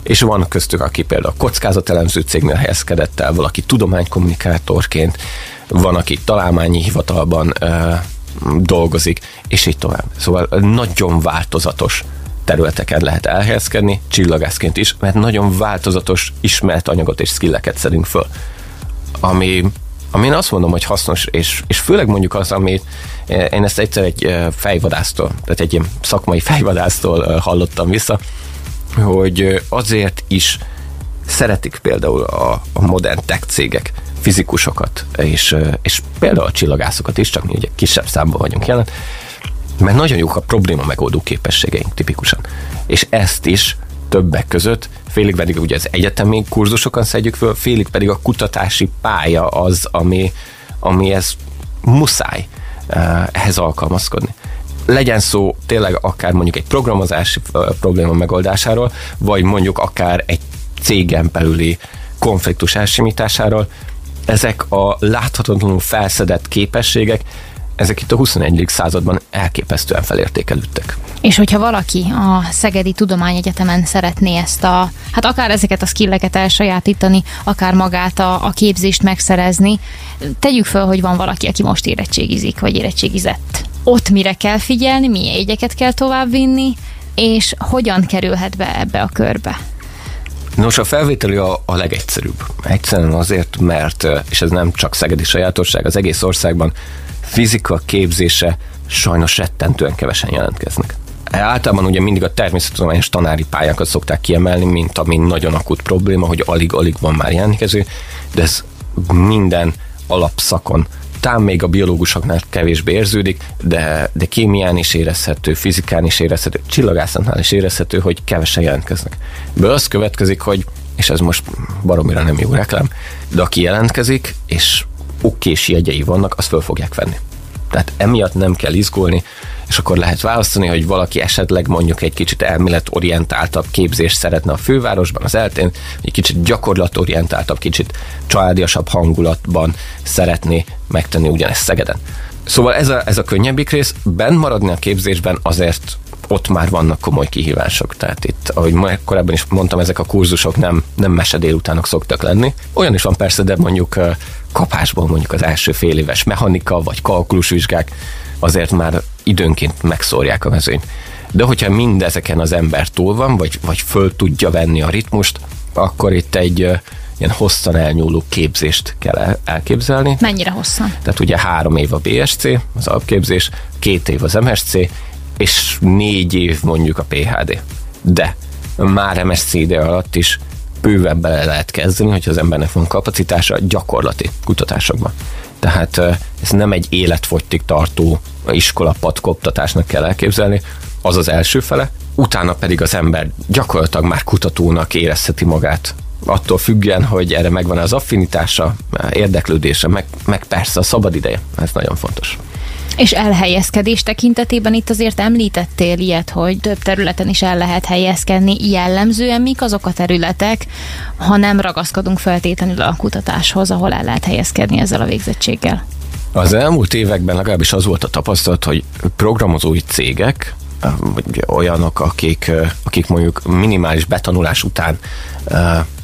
és van köztük, aki például kockázatelemző cégnél helyezkedett el, valaki tudománykommunikátorként, van, aki találmányi hivatalban dolgozik, és így tovább. Szóval nagyon változatos területeken lehet elhelyezkedni, csillagászként is, mert nagyon változatos ismert anyagot és skilleket szedünk föl. Ami, ami én azt mondom, hogy hasznos, és, és főleg mondjuk az, amit én ezt egyszer egy fejvadásztól, tehát egy ilyen szakmai fejvadásztól hallottam vissza, hogy azért is szeretik például a, a modern tech cégek fizikusokat, és, és például a csillagászokat is, csak mi ugye kisebb számban vagyunk jelen, mert nagyon jók a probléma megoldó képességeink tipikusan. És ezt is többek között, félig pedig ugye az egyetemi kurzusokon szedjük föl, félig pedig a kutatási pálya az, ami, ami ez muszáj ehhez alkalmazkodni legyen szó tényleg akár mondjuk egy programozási probléma megoldásáról, vagy mondjuk akár egy cégen belüli konfliktus elsimításáról, ezek a láthatatlanul felszedett képességek, ezek itt a 21. században elképesztően felértékelődtek. És hogyha valaki a Szegedi Tudományegyetemen szeretné ezt a, hát akár ezeket a skilleket elsajátítani, akár magát a, a képzést megszerezni, tegyük föl, hogy van valaki, aki most érettségizik, vagy érettségizett. Ott mire kell figyelni, milyen jegyeket kell továbbvinni, és hogyan kerülhet be ebbe a körbe? Nos, a felvételi a, a legegyszerűbb. Egyszerűen azért, mert, és ez nem csak szegedi sajátosság, az egész országban fizika képzése sajnos rettentően kevesen jelentkeznek. Általában ugye mindig a természettudományos tanári pályákat szokták kiemelni, mint ami nagyon akut probléma, hogy alig-alig van már jelentkező, de ez minden alapszakon talán még a biológusoknál kevésbé érződik, de, de kémián is érezhető, fizikán is érezhető, csillagászatnál is érezhető, hogy kevesen jelentkeznek. Ebből az következik, hogy, és ez most baromira nem jó reklám, de aki jelentkezik, és okés jegyei vannak, azt föl fogják venni. Tehát emiatt nem kell izgulni, és akkor lehet választani, hogy valaki esetleg mondjuk egy kicsit elméletorientáltabb képzést szeretne a fővárosban, az eltén, egy kicsit gyakorlatorientáltabb, kicsit családiasabb hangulatban szeretné megtenni ugyanezt Szegeden. Szóval ez a, ez a könnyebbik rész, benn maradni a képzésben azért ott már vannak komoly kihívások. Tehát itt, ahogy korábban is mondtam, ezek a kurzusok nem, nem mese délutánok szoktak lenni. Olyan is van persze, de mondjuk kapásból mondjuk az első fél éves mechanika vagy kalkulusvizsgák azért már időnként megszórják a mezőnyt. De hogyha mindezeken az ember túl van, vagy, vagy föl tudja venni a ritmust, akkor itt egy ilyen hosszan elnyúló képzést kell elképzelni. Mennyire hosszan? Tehát ugye három év a BSC, az alapképzés, két év az MSC, és négy év mondjuk a PHD. De már MSC ide alatt is bőven bele lehet kezdeni, hogy az embernek van kapacitása gyakorlati kutatásokban. Tehát ez nem egy életfogytig tartó iskola patkoptatásnak kell elképzelni, az az első fele, utána pedig az ember gyakorlatilag már kutatónak érezheti magát attól függően, hogy erre megvan az affinitása, érdeklődése, meg, meg persze a szabadideje. Ez nagyon fontos. És elhelyezkedés tekintetében itt azért említettél ilyet, hogy több területen is el lehet helyezkedni. Jellemzően mik azok a területek, ha nem ragaszkodunk feltétlenül a kutatáshoz, ahol el lehet helyezkedni ezzel a végzettséggel? Az elmúlt években legalábbis az volt a tapasztalat, hogy programozói cégek, vagy olyanok, akik, akik mondjuk minimális betanulás után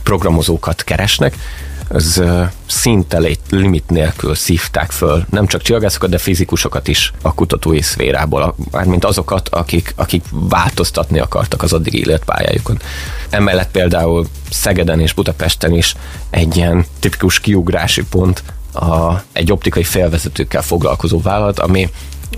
programozókat keresnek, az szinte limit nélkül szívták föl nem csak csillagászokat, de fizikusokat is a kutatói szférából, mármint azokat, akik, akik változtatni akartak az addigi életpályájukon. Emellett például Szegeden és Budapesten is egy ilyen tipikus kiugrási pont a, egy optikai félvezetőkkel foglalkozó vállalat, ami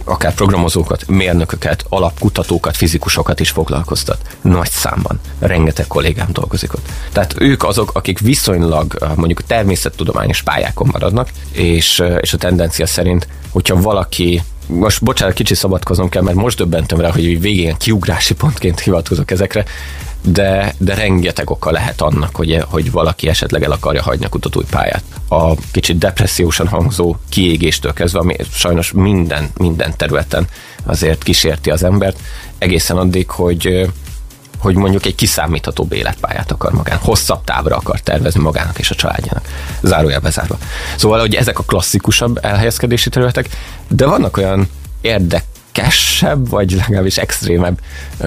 akár programozókat, mérnököket, alapkutatókat, fizikusokat is foglalkoztat. Nagy számban. Rengeteg kollégám dolgozik ott. Tehát ők azok, akik viszonylag mondjuk a természettudományos pályákon maradnak, és, és a tendencia szerint, hogyha valaki most bocsánat, kicsi szabadkoznom kell, mert most döbbentem rá, hogy végén kiugrási pontként hivatkozok ezekre, de, de rengeteg oka lehet annak, hogy, hogy valaki esetleg el akarja hagyni a kutatói pályát. A kicsit depressziósan hangzó kiégéstől kezdve, ami sajnos minden, minden területen azért kísérti az embert, egészen addig, hogy hogy mondjuk egy kiszámíthatóbb életpályát akar magán, hosszabb távra akar tervezni magának és a családjának. Zárójel bezárva. Szóval, hogy ezek a klasszikusabb elhelyezkedési területek, de vannak olyan érdek érdekesebb, vagy legalábbis extrémebb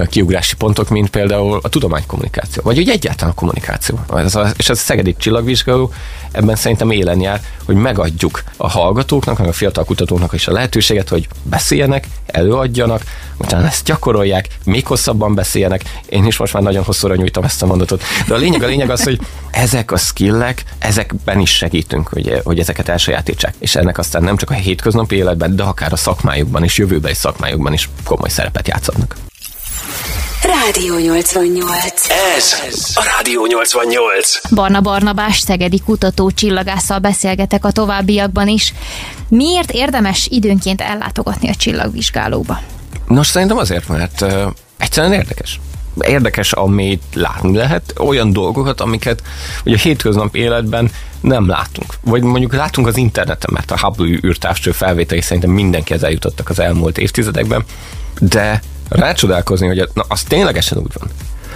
kiugrási pontok, mint például a tudománykommunikáció, vagy úgy egyáltalán a kommunikáció. Ez a, és ez a Szegedi Csillagvizsgáló ebben szerintem élen jár, hogy megadjuk a hallgatóknak, meg a fiatal kutatóknak is a lehetőséget, hogy beszéljenek, előadjanak, utána ezt gyakorolják, még hosszabban beszéljenek. Én is most már nagyon hosszúra nyújtam ezt a mondatot. De a lényeg, a lényeg az, hogy ezek a skillek, ezekben is segítünk, hogy, hogy ezeket elsajátítsák. És ennek aztán nem csak a hétköznapi életben, de akár a szakmájukban is, jövőbeli szakmájukban is komoly szerepet játszhatnak. Rádió 88. Ez a Rádió 88. Barna Barnabás, szegedi kutató csillagásszal beszélgetek a továbbiakban is. Miért érdemes időnként ellátogatni a csillagvizsgálóba? Nos, szerintem azért, mert uh, egyszerűen érdekes. Érdekes, amit látni lehet, olyan dolgokat, amiket ugye a hétköznap életben nem látunk. Vagy mondjuk látunk az interneten, mert a Hubble űrtávcső felvételei szerintem mindenkihez eljutottak az elmúlt évtizedekben, de rácsodálkozni, hogy na, az ténylegesen úgy van.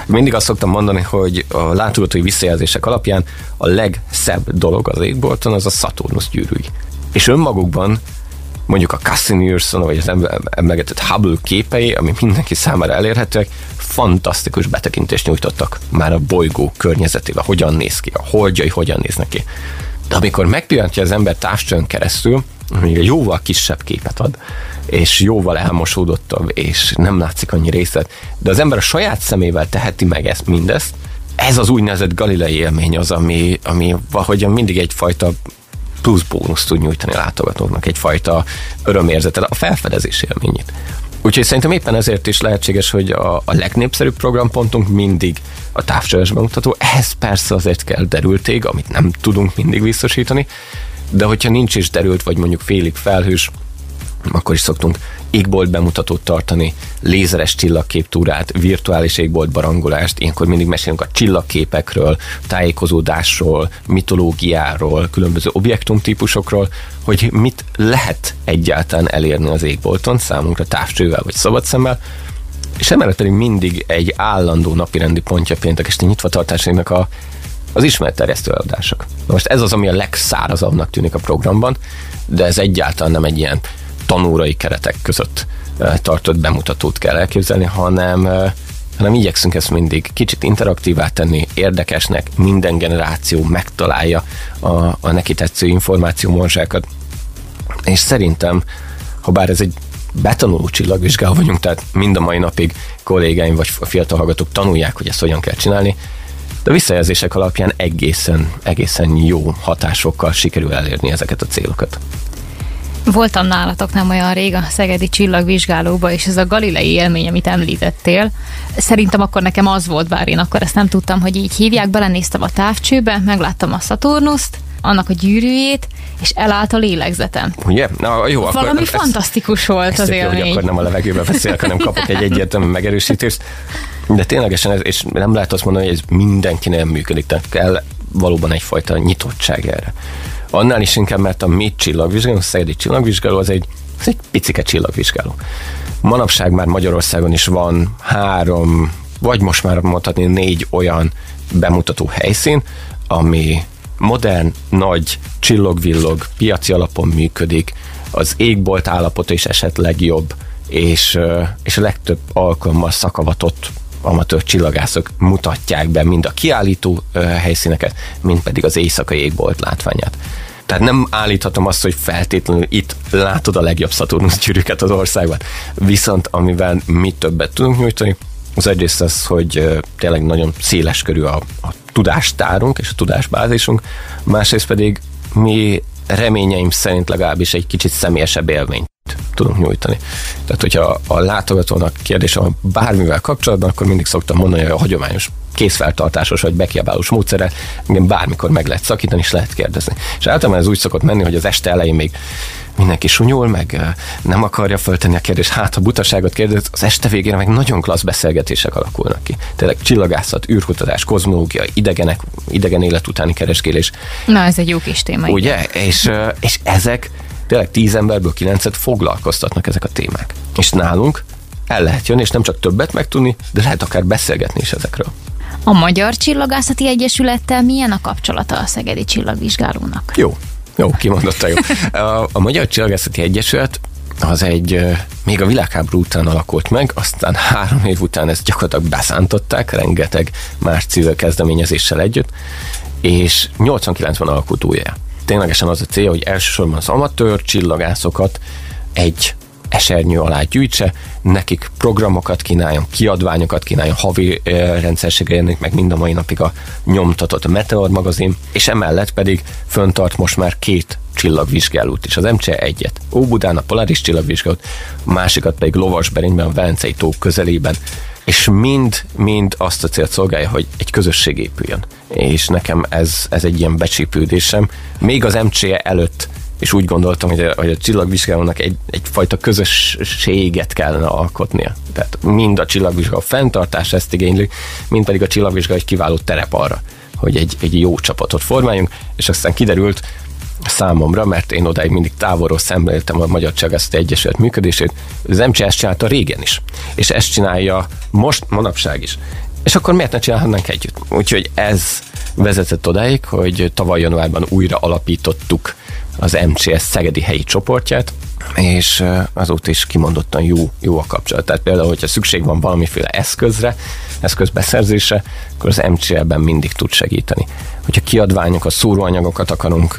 Mindig azt szoktam mondani, hogy a látogatói visszajelzések alapján a legszebb dolog az égbolton az a Saturnus gyűrűi. És önmagukban mondjuk a Cassini űrszona, vagy az emlegetett Hubble képei, ami mindenki számára elérhetőek, fantasztikus betekintést nyújtottak már a bolygó környezetébe, hogyan néz ki, a holdjai hogyan néznek ki. De amikor megpillantja az ember távcsőn keresztül, még egy jóval kisebb képet ad, és jóval elmosódottabb, és nem látszik annyi részlet, de az ember a saját szemével teheti meg ezt mindezt, ez az úgynevezett galilei élmény az, ami, ami valahogy mindig egyfajta plusz bónuszt tud nyújtani a látogatóknak, egyfajta örömérzetet, a felfedezés élményét. Úgyhogy szerintem éppen ezért is lehetséges, hogy a, a legnépszerűbb programpontunk mindig a távcsöves bemutató. Ehhez persze azért kell derülték, amit nem tudunk mindig biztosítani, de hogyha nincs is derült, vagy mondjuk félig felhős, akkor is szoktunk égbolt bemutatót tartani, lézeres csillagképtúrát, virtuális égbolt barangolást, ilyenkor mindig mesélünk a csillagképekről, tájékozódásról, mitológiáról, különböző objektumtípusokról, hogy mit lehet egyáltalán elérni az égbolton számunkra távcsővel vagy szabadszemmel, és emellett pedig mindig egy állandó napirendi pontja péntek este nyitva tartásainak a az ismeretterjesztő adások. Most ez az, ami a legszárazabbnak tűnik a programban, de ez egyáltalán nem egy ilyen tanórai keretek között tartott bemutatót kell elképzelni, hanem, hanem igyekszünk ezt mindig kicsit interaktívá tenni, érdekesnek, minden generáció megtalálja a, a neki tetsző információmorzsákat. És szerintem, ha bár ez egy betanuló csillagvizsgáló vagyunk, tehát mind a mai napig kollégáim vagy fiatal hallgatók tanulják, hogy ezt hogyan kell csinálni, de a visszajelzések alapján egészen, egészen jó hatásokkal sikerül elérni ezeket a célokat. Voltam nálatok nem olyan rég a Szegedi Csillagvizsgálóba, és ez a galilei élmény, amit említettél, szerintem akkor nekem az volt, bár én akkor ezt nem tudtam, hogy így hívják, belenéztem a távcsőbe, megláttam a Szaturnuszt, annak a gyűrűjét, és elállt a lélegzetem. Ugye? Na, jó, akkor Valami ez, fantasztikus volt az élmény. Jó, hogy akkor nem a levegőbe beszélek, hanem kapok egy egyértelmű megerősítést. De ténylegesen ez, és nem lehet azt mondani, hogy ez mindenkinek működik, tehát kell valóban egyfajta nyitottság erre. Annál is inkább, mert a mi csillagvizsgáló, a Szegedi csillagvizsgáló az egy, az egy picike csillagvizsgáló. Manapság már Magyarországon is van három, vagy most már mondhatni négy olyan bemutató helyszín, ami modern, nagy, csillogvillog, piaci alapon működik, az égbolt állapota is esetleg jobb, és, és a legtöbb alkalommal szakavatott amatőr csillagászok mutatják be mind a kiállító helyszíneket, mind pedig az éjszakai égbolt látványát. Tehát nem állíthatom azt, hogy feltétlenül itt látod a legjobb Saturnus gyűrűket az országban. Viszont amivel mi többet tudunk nyújtani, az egyrészt az, hogy tényleg nagyon széles körű a, a tudástárunk és a tudásbázisunk, másrészt pedig mi reményeim szerint legalábbis egy kicsit személyesebb élményt tudunk nyújtani. Tehát, hogyha a látogatónak kérdése van bármivel kapcsolatban, akkor mindig szoktam mondani, hogy a hagyományos készfeltartásos vagy bekiabálós módszere, igen, bármikor meg lehet szakítani, és lehet kérdezni. És általában ez úgy szokott menni, hogy az este elején még mindenki sunyul, meg nem akarja föltenni a kérdést, hát ha butaságot kérdez, az este végén meg nagyon klassz beszélgetések alakulnak ki. Tényleg csillagászat, űrkutatás, kozmológia, idegenek, idegen élet utáni keresgélés. Na, ez egy jó kis téma. Ugye? És, és ezek tényleg tíz emberből kilencet foglalkoztatnak ezek a témák. És nálunk el lehet jönni, és nem csak többet megtudni, de lehet akár beszélgetni is ezekről. A Magyar Csillagászati Egyesülettel milyen a kapcsolata a Szegedi Csillagvizsgálónak? Jó, jó, kimondotta jó. A, a Magyar Csillagászati Egyesület az egy még a világháború után alakult meg, aztán három év után ezt gyakorlatilag beszántották, rengeteg más civil kezdeményezéssel együtt, és 89-ben alakult újjá. Ténylegesen az a célja, hogy elsősorban az amatőr csillagászokat egy esernyő alá gyűjtse, nekik programokat kínáljon, kiadványokat kínáljon, havi rendszerségre jönnek meg mind a mai napig a nyomtatott Meteor magazin, és emellett pedig föntart most már két csillagvizsgálót is. Az MCE egyet Óbudán a Polaris csillagvizsgálót, másikat pedig Lovasberényben, a Velencei tó közelében, és mind, mind azt a célt szolgálja, hogy egy közösség épüljön. És nekem ez, ez egy ilyen becsípődésem. Még az MCE előtt és úgy gondoltam, hogy a, hogy a csillagvizsgálónak egy, egyfajta közösséget kellene alkotnia. Tehát mind a csillagvizsgáló fenntartás ezt igényli, mind pedig a csillagvizsgáló egy kiváló terep arra, hogy egy, egy jó csapatot formáljunk, és aztán kiderült, számomra, mert én odáig mindig távolról szemléltem a Magyar Csagászati Egyesület működését, az MCS csinálta régen is, és ezt csinálja most, manapság is. És akkor miért ne csinálhatnánk együtt? Úgyhogy ez vezetett odáig, hogy tavaly januárban újra alapítottuk az MCS Szegedi helyi csoportját, és azóta is kimondottan jó, jó a kapcsolat. Tehát például, hogyha szükség van valamiféle eszközre, eszközbeszerzésre, akkor az MCL-ben mindig tud segíteni. Hogyha kiadványokat, szóróanyagokat akarunk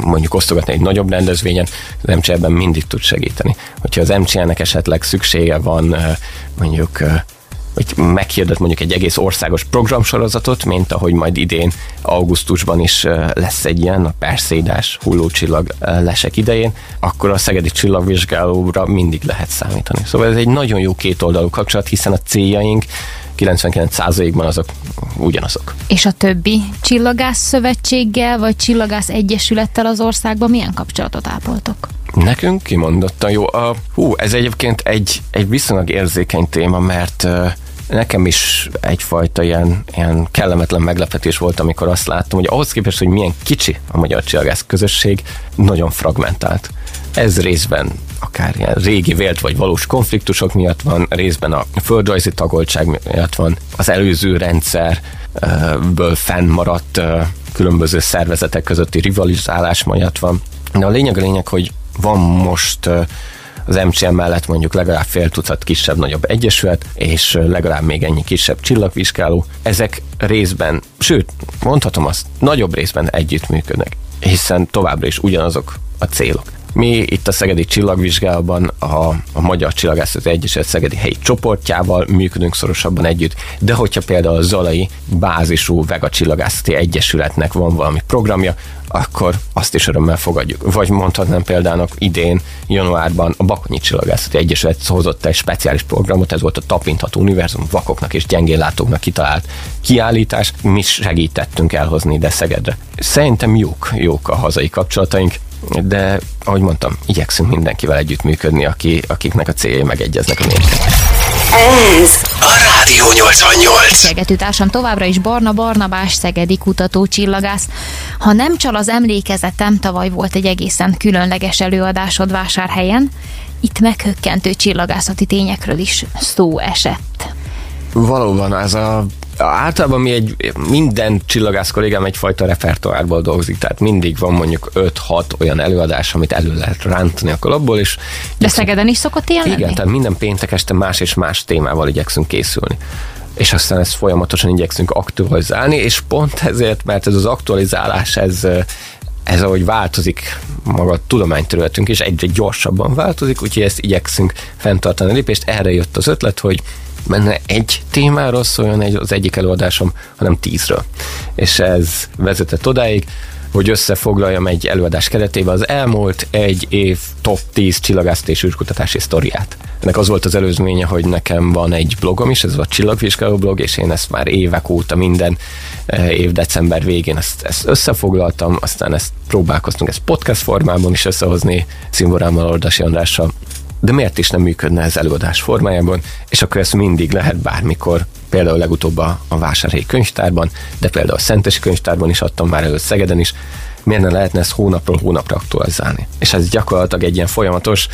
mondjuk osztogatni egy nagyobb rendezvényen, az MCL-ben mindig tud segíteni. Hogyha az MCL-nek esetleg szüksége van mondjuk hogy meghirdet mondjuk egy egész országos programsorozatot, mint ahogy majd idén augusztusban is lesz egy ilyen, a Perszédás hullócsillag lesek idején, akkor a Szegedi Csillagvizsgálóra mindig lehet számítani. Szóval ez egy nagyon jó kétoldalú kapcsolat, hiszen a céljaink 99%-ban azok ugyanazok. És a többi csillagász szövetséggel, vagy csillagász egyesülettel az országban milyen kapcsolatot ápoltok? Nekünk kimondottan jó. A, hú, ez egyébként egy, egy viszonylag érzékeny téma, mert uh, nekem is egyfajta ilyen, ilyen kellemetlen meglepetés volt, amikor azt láttam, hogy ahhoz képest, hogy milyen kicsi a magyar csillagász közösség, nagyon fragmentált. Ez részben akár ilyen régi vélt vagy valós konfliktusok miatt van, részben a földrajzi tagoltság miatt van, az előző rendszerből fennmaradt különböző szervezetek közötti rivalizálás miatt van. De a lényeg a lényeg, hogy van most az MCM mellett mondjuk legalább fél tucat kisebb-nagyobb egyesület, és legalább még ennyi kisebb csillagvizsgáló. Ezek részben, sőt, mondhatom azt, nagyobb részben együttműködnek, hiszen továbbra is ugyanazok a célok. Mi itt a Szegedi Csillagvizsgálóban a, a Magyar Csillagászati Egyesület Szegedi helyi csoportjával működünk szorosabban együtt, de hogyha például a Zalai bázisú Vega Csillagászati Egyesületnek van valami programja, akkor azt is örömmel fogadjuk. Vagy mondhatnám például idén, januárban a Bakonyi Csillagászati Egyesület hozott egy speciális programot, ez volt a Tapintható Univerzum vakoknak és gyengéllátóknak kitalált kiállítás. Mi segítettünk elhozni ide Szegedre. Szerintem jók, jók a hazai kapcsolataink, de ahogy mondtam, igyekszünk mindenkivel együttműködni, aki, akiknek a céljai megegyeznek a miénknek. Ez a Rádió 88. Beszélgető társam továbbra is Barna Barnabás Szegedi kutató csillagász. Ha nem csal az emlékezetem, tavaly volt egy egészen különleges előadásod vásárhelyen, itt meghökkentő csillagászati tényekről is szó esett. Valóban ez a Általában mi egy, minden csillagász kollégám egyfajta repertoárból dolgozik, tehát mindig van mondjuk 5-6 olyan előadás, amit elő lehet rántani a kalapból, és... De Szegeden is szokott ilyen Igen, lenni? tehát minden péntek este más és más témával igyekszünk készülni és aztán ezt folyamatosan igyekszünk aktualizálni, és pont ezért, mert ez az aktualizálás, ez, ez ahogy változik maga a tudományterületünk, és egyre gyorsabban változik, úgyhogy ezt igyekszünk fenntartani a lépést. Erre jött az ötlet, hogy menne egy témáról szóljon egy, az egyik előadásom, hanem tízről. És ez vezetett odáig, hogy összefoglaljam egy előadás keretében az elmúlt egy év top 10 csillagászat és űrkutatási sztoriát. Ennek az volt az előzménye, hogy nekem van egy blogom is, ez a csillagvizsgáló blog, és én ezt már évek óta minden eh, év december végén ezt, ezt összefoglaltam, aztán ezt próbálkoztunk ezt podcast formában is összehozni Szimborámmal, Ordasi Andrással, de miért is nem működne ez előadás formájában, és akkor ezt mindig lehet bármikor, például legutóbb a, a Vásárhelyi könyvtárban, de például a Szentesi könyvtárban is adtam már előtt Szegeden is, miért ne lehetne ezt hónapról hónapra aktualizálni. És ez gyakorlatilag egy ilyen folyamatos,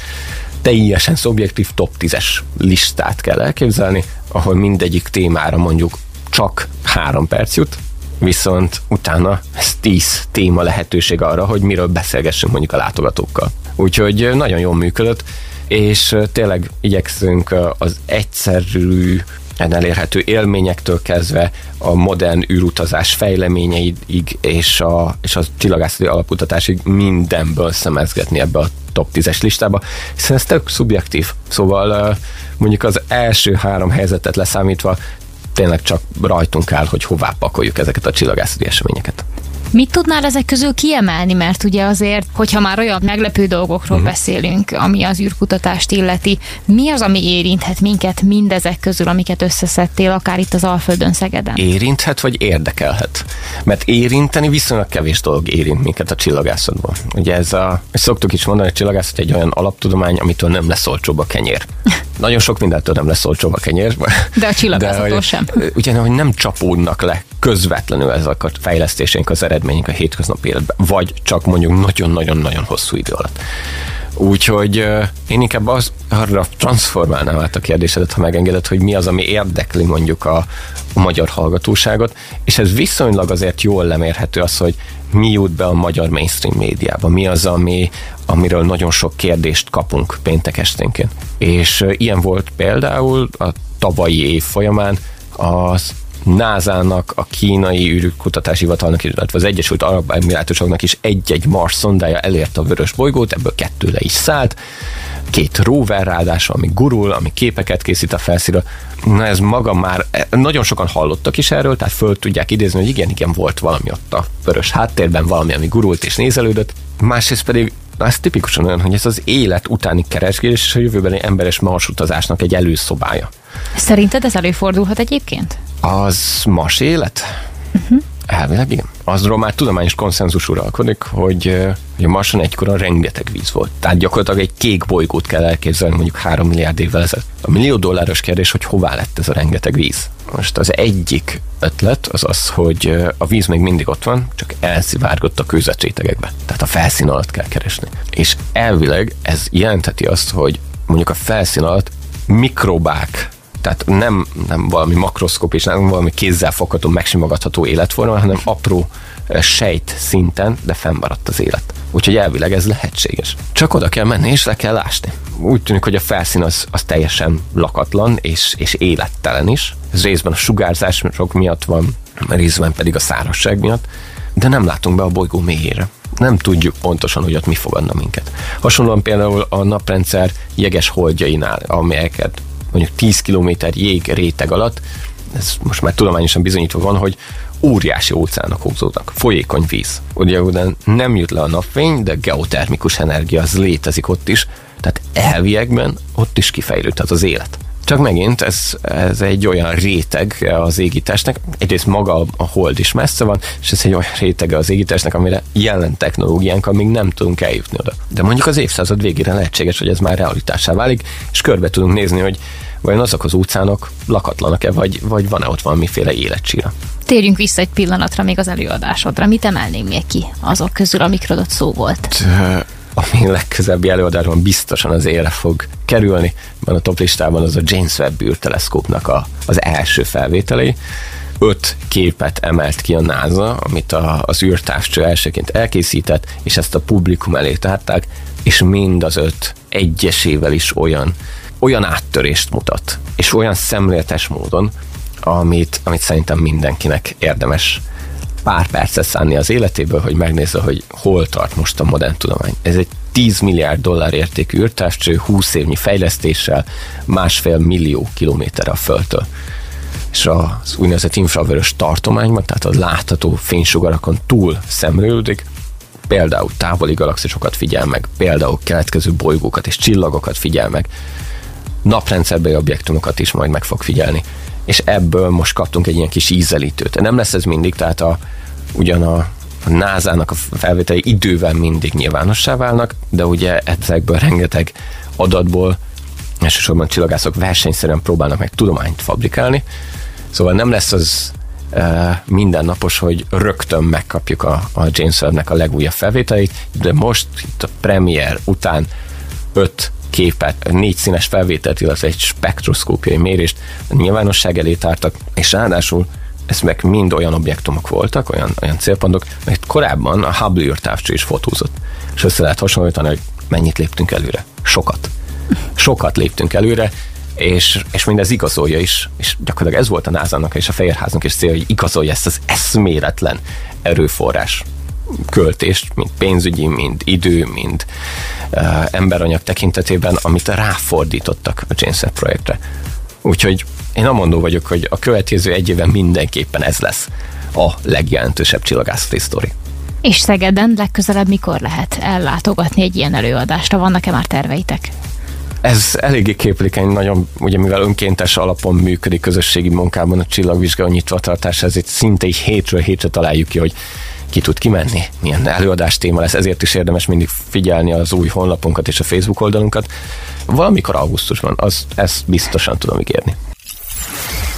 teljesen szubjektív top 10-es listát kell elképzelni, ahol mindegyik témára mondjuk csak három perc jut, viszont utána ez tíz téma lehetőség arra, hogy miről beszélgessünk mondjuk a látogatókkal. Úgyhogy nagyon jól működött, és tényleg igyekszünk az egyszerű elérhető élményektől kezdve a modern űrutazás fejleményeidig és a, és a csillagászati alapkutatásig mindenből szemezgetni ebbe a top 10-es listába, hiszen ez tök szubjektív. Szóval mondjuk az első három helyzetet leszámítva tényleg csak rajtunk áll, hogy hová pakoljuk ezeket a csillagászati eseményeket. Mit tudnál ezek közül kiemelni? Mert ugye azért, hogyha már olyan meglepő dolgokról uh-huh. beszélünk, ami az űrkutatást illeti, mi az, ami érinthet minket mindezek közül, amiket összeszedtél, akár itt az Alföldön Szegeden? Érinthet, vagy érdekelhet? Mert érinteni viszonylag kevés dolog érint minket a csillagászatban. Ugye ez a, szoktuk is mondani, hogy csillagászat egy olyan alaptudomány, amitől nem lesz olcsóbb a kenyér. Nagyon sok mindentől nem lesz olcsóbb a kenyér. De a csillagászatól sem. Ugye, hogy nem csapódnak le közvetlenül ezek a fejlesztésénk az eredmények a hétköznapi életben, vagy csak mondjuk nagyon-nagyon-nagyon hosszú idő alatt. Úgyhogy én inkább az, arra transformálnám át a kérdésedet, ha megengedett, hogy mi az, ami érdekli mondjuk a, a magyar hallgatóságot, és ez viszonylag azért jól lemérhető az, hogy mi jut be a magyar mainstream médiába, mi az, ami, amiről nagyon sok kérdést kapunk péntek esténként. És ilyen volt például a tavalyi év folyamán az NASA-nak, a kínai űrkutatási hivatalnak, illetve az Egyesült Arab Emirátusoknak is egy-egy Mars szondája elérte a vörös bolygót, ebből kettő le is szállt, két rover ráadásul, ami gurul, ami képeket készít a felszínről. Na ez maga már, nagyon sokan hallottak is erről, tehát föl tudják idézni, hogy igen, igen, volt valami ott a vörös háttérben, valami, ami gurult és nézelődött. Másrészt pedig ez tipikusan olyan, hogy ez az élet utáni keresgélés és a jövőbeni emberes marsutazásnak egy előszobája. Szerinted ez előfordulhat egyébként? Az más élet? Uh-huh. Elvileg igen. Azról már tudományos konszenzus uralkodik, hogy, hogy a Marson egykoron rengeteg víz volt. Tehát gyakorlatilag egy kék bolygót kell elképzelni mondjuk 3 milliárd évvel ezelőtt. A millió dolláros kérdés, hogy hová lett ez a rengeteg víz. Most az egyik ötlet az az, hogy a víz még mindig ott van, csak elszivárgott a kőzetrétegekbe. Tehát a felszín alatt kell keresni. És elvileg ez jelentheti azt, hogy mondjuk a felszín alatt mikrobák tehát nem, nem valami makroszkóp nem valami kézzel fogható, megsimogatható életforma, hanem apró sejt szinten, de fennmaradt az élet. Úgyhogy elvileg ez lehetséges. Csak oda kell menni, és le kell ásni. Úgy tűnik, hogy a felszín az, az teljesen lakatlan, és, és élettelen is. Ez részben a sugárzások miatt van, részben pedig a szárazság miatt, de nem látunk be a bolygó mélyére nem tudjuk pontosan, hogy ott mi fogadna minket. Hasonlóan például a naprendszer jeges holdjainál, amelyeket mondjuk 10 km jég réteg alatt, ez most már tudományosan bizonyítva van, hogy óriási óceánok húzódnak, folyékony víz. Ugye oda nem jut le a napfény, de geotermikus energia az létezik ott is, tehát elviekben ott is kifejlődhet az élet. Csak megint ez, ez egy olyan réteg az égitestnek, egyrészt maga a hold is messze van, és ez egy olyan rétege az égitestnek, amire jelen technológiánkkal még nem tudunk eljutni oda. De mondjuk az évszázad végére lehetséges, hogy ez már realitássá válik, és körbe tudunk nézni, hogy vajon azok az utcánok lakatlanak-e, vagy, vagy van-e ott valamiféle életcsíra. Térjünk vissza egy pillanatra még az előadásodra. Mit emelném még ki azok közül, amikről ott szó volt? Ami legközelebbi előadásban biztosan az éle fog kerülni. Van a top listában az a James Webb űrteleszkópnak a, az első felvételei. Öt képet emelt ki a NASA, amit a, az űrtávcső elsőként elkészített, és ezt a publikum elé tárták, és mind az öt egyesével is olyan, olyan áttörést mutat, és olyan szemléletes módon, amit, amit szerintem mindenkinek érdemes pár percet szánni az életéből, hogy megnézze, hogy hol tart most a modern tudomány. Ez egy 10 milliárd dollár értékű űrtávcső, 20 évnyi fejlesztéssel, másfél millió kilométerre a Földtől. És az úgynevezett infravörös tartományban, tehát a látható fénysugarakon túl szemlélődik, például távoli galaxisokat figyel meg, például keletkező bolygókat és csillagokat figyel meg, naprendszerbeli objektumokat is majd meg fog figyelni és ebből most kaptunk egy ilyen kis ízelítőt. Nem lesz ez mindig, tehát a, ugyan a, a NASA-nak a felvételi idővel mindig nyilvánossá válnak, de ugye ezekből rengeteg adatból elsősorban csillagászok versenyszerűen próbálnak meg tudományt fabrikálni, szóval nem lesz az e, mindennapos, hogy rögtön megkapjuk a, a James Webb-nek a legújabb felvételeit, de most itt a premier után öt képet, négy színes felvételt, illetve egy spektroszkópiai mérést a nyilvánosság elé tártak, és ráadásul meg mind olyan objektumok voltak, olyan, olyan célpontok, mert korábban a Hubble űrtávcső is fotózott. És össze lehet hasonlítani, hogy mennyit léptünk előre. Sokat. Sokat léptünk előre, és, és mindez igazolja is, és gyakorlatilag ez volt a NASA-nak és a Fehérháznak is cél, hogy igazolja ezt az eszméletlen erőforrás költést, mind pénzügyi, mind idő, mind uh, emberanyag tekintetében, amit ráfordítottak a Webb projektre. Úgyhogy én amondó vagyok, hogy a következő egy évben mindenképpen ez lesz a legjelentősebb csillagászati sztori. És Szegeden legközelebb mikor lehet ellátogatni egy ilyen előadásra? Vannak-e már terveitek? Ez eléggé képlékeny, nagyon, ugye mivel önkéntes alapon működik közösségi munkában a csillagvizsgáló nyitvatartás, ezért szinte így hétről hétre találjuk ki, hogy ki tud kimenni, milyen előadás téma lesz, ezért is érdemes mindig figyelni az új honlapunkat és a Facebook oldalunkat. Valamikor augusztusban, az, ezt biztosan tudom ígérni.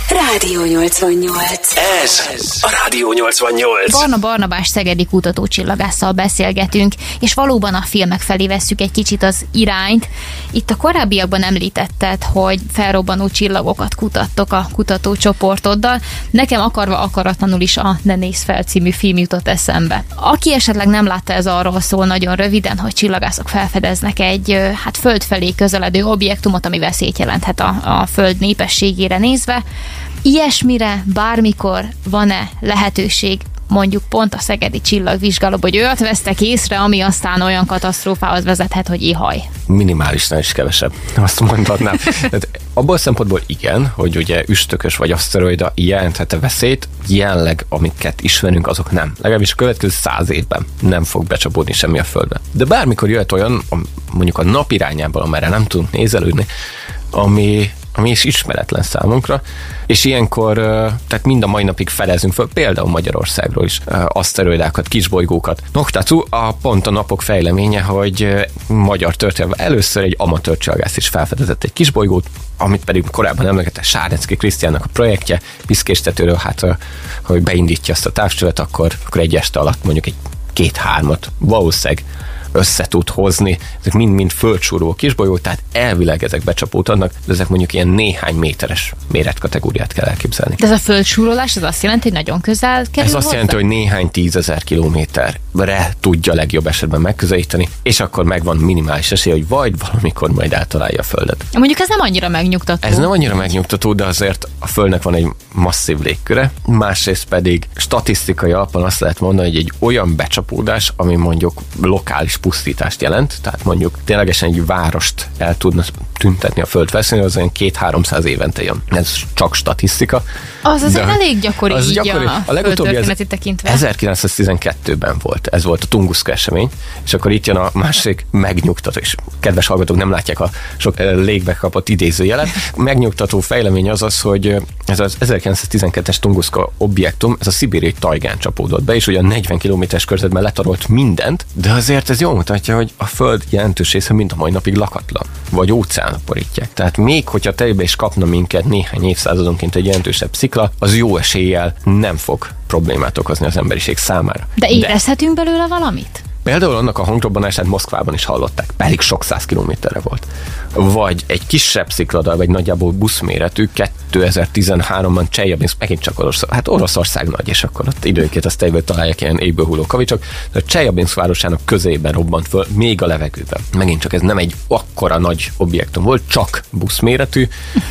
Rádió 88. Ez a Rádió 88. Barna Barnabás szegedi kutatócsillagásszal beszélgetünk, és valóban a filmek felé vesszük egy kicsit az irányt. Itt a korábbiakban említetted, hogy felrobbanó csillagokat kutattok a kutatócsoportoddal. Nekem akarva akaratlanul is a Ne néz fel című film jutott eszembe. Aki esetleg nem látta, ez arról szól nagyon röviden, hogy csillagászok felfedeznek egy hát föld felé közeledő objektumot, ami veszélyt jelenthet a, a föld népességére nézve. Ilyesmire bármikor van-e lehetőség mondjuk pont a szegedi csillagvizsgálóban, hogy olyat vesztek észre, ami aztán olyan katasztrófához vezethet, hogy ihaj. Minimálisnál is kevesebb, azt mondhatnám. Tehát abból a szempontból igen, hogy ugye üstökös vagy aszteroida jelenthet veszélyt, jelenleg amiket ismerünk, azok nem. Legalábbis a következő száz évben nem fog becsapódni semmi a Földbe. De bármikor jöhet olyan, mondjuk a nap irányából, amerre nem tudunk nézelődni, ami ami is ismeretlen számunkra, és ilyenkor, tehát mind a mai napig felezünk föl, például Magyarországról is aszteroidákat, kisbolygókat. Noktatú a pont a napok fejleménye, hogy magyar történelme először egy amatőr csillagász is felfedezett egy kisbolygót, amit pedig korábban emlegetett Sárnecki Krisztiánnak a projektje, piszkéstetőről, hát hogy beindítja azt a távcsövet, akkor, akkor egy este alatt mondjuk egy két-hármat valószínűleg össze tud hozni. Ezek mind-mind földsúró kisbolyók, tehát elvileg ezek becsapódnak, de ezek mondjuk ilyen néhány méteres méretkategóriát kell elképzelni. De ez a földsúrolás, ez azt jelenti, hogy nagyon közel kerül Ez azt jelenti, hogy néhány tízezer kilométerre tudja legjobb esetben megközelíteni, és akkor megvan minimális esély, hogy vagy valamikor majd eltalálja a Földet. Mondjuk ez nem annyira megnyugtató. Ez nem annyira megnyugtató, de azért a Földnek van egy masszív légköre, másrészt pedig statisztikai alapon azt lehet mondani, hogy egy olyan becsapódás, ami mondjuk lokális pusztítást jelent, tehát mondjuk ténylegesen egy várost el tudna tüntetni a Föld felszínén, az olyan két-háromszáz évente jön. Ez csak statisztika. Az azért De elég gyakori az így gyakori. a, A legutóbbi földtörténeti tekintve. 1912-ben volt, ez volt a Tunguszka esemény, és akkor itt jön a másik megnyugtató, és kedves hallgatók nem látják a sok eh, légbe kapott idézőjelet. Megnyugtató fejlemény az az, hogy eh, ez az 1912-es Tunguszka objektum, ez a szibériai tajgán csapódott be, és ugyan 40 km-es körzetben letarolt mindent, de azért ez jól mutatja, hogy a Föld jelentős része mind a mai napig lakatlan, vagy óceánok borítják. Tehát még hogyha tejbe is kapna minket néhány évszázadonként egy jelentősebb szikla, az jó eséllyel nem fog problémát okozni az emberiség számára. De érezhetünk belőle valamit? Például annak a hangrobbanását Moszkvában is hallották, pedig sok száz kilométerre volt. Vagy egy kisebb szikladal, vagy nagyjából buszméretű 2013-ban Csejabinsk, megint csak Oroszország, hát Oroszország nagy, és akkor ott időnként azt tejből találják ilyen égből hulló kavicsok, de a Csejabinsk városának közében robbant föl, még a levegőben. Megint csak ez nem egy akkora nagy objektum volt, csak buszméretű,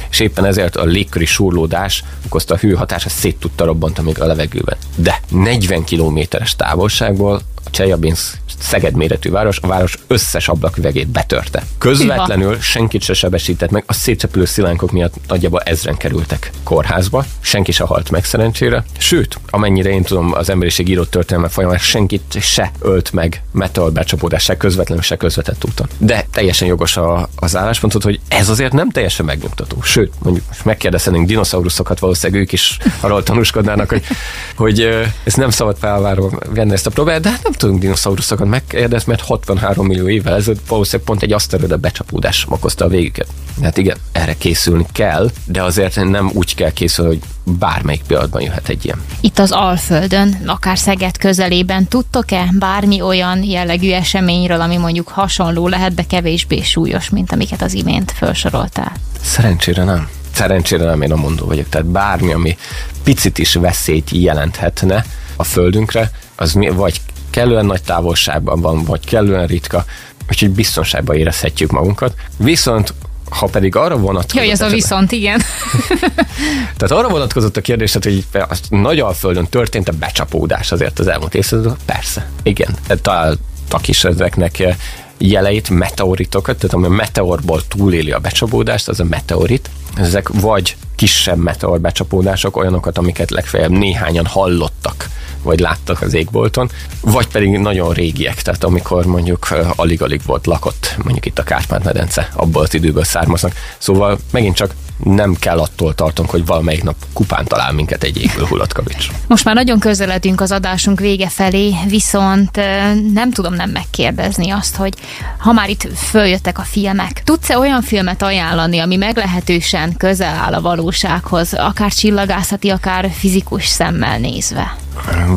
és éppen ezért a légköri súrlódás okozta a hőhatása, szét tudta robbantani még a levegőben. De 40 kilométeres távolságból a Csejabinsk Szeged méretű város, a város összes ablaküvegét betörte. Közvetlenül senkit se sebesített meg, a szétcsepülő szilánkok miatt nagyjából ezren kerültek kórházba, senki se halt meg szerencsére. Sőt, amennyire én tudom, az emberiség írott történelme folyamán senkit se ölt meg meteor becsapódás, se közvetlenül, se közvetett úton. De teljesen jogos a, az álláspontot, hogy ez azért nem teljesen megnyugtató. Sőt, mondjuk most megkérdezhetnénk dinoszauruszokat, valószínűleg ők is arról tanúskodnának, hogy, hogy ö, ez nem szabad felvárva venni ezt a próbát, de hát nem tudunk dinoszauruszokat megkérdezni, mert 63 millió évvel ezelőtt valószínűleg pont egy aszteroida becsapódás okozta a végüket. Hát igen, erre készülni kell, de azért nem úgy kell készülni, hogy bármelyik pillanatban jöhet egy ilyen. Itt az Alföldön, akár Szeged közelében tudtok-e bármi olyan jellegű eseményről, ami mondjuk hasonló lehet, de kevésbé súlyos, mint amiket az imént felsoroltál? Szerencsére nem. szerencsére nem én a mondó vagyok, tehát bármi, ami picit is veszélyt jelenthetne a földünkre, az mi, vagy kellően nagy távolságban van, vagy kellően ritka, úgyhogy biztonságban érezhetjük magunkat. Viszont ha pedig arra vonatkozott... Jaj, ez a viszont, igen. Tehát arra vonatkozott a kérdés, hogy a nagy alföldön történt a becsapódás azért az elmúlt évszázadban? Persze. Igen. Találtak is ezeknek jeleit, meteoritokat, tehát ami a meteorból túléli a becsapódást, az a meteorit. Ezek vagy kisebb meteor becsapódások, olyanokat, amiket legfeljebb néhányan hallottak vagy láttak az égbolton, vagy pedig nagyon régiek, tehát amikor mondjuk alig-alig volt lakott, mondjuk itt a Kárpát-medence, abból az időből származnak. Szóval megint csak nem kell attól tartunk, hogy valamelyik nap kupán talál minket egy égből hullott kavics. Most már nagyon közeledünk az adásunk vége felé, viszont nem tudom nem megkérdezni azt, hogy ha már itt följöttek a filmek, tudsz-e olyan filmet ajánlani, ami meglehetősen közel áll a valósághoz, akár csillagászati, akár fizikus szemmel nézve?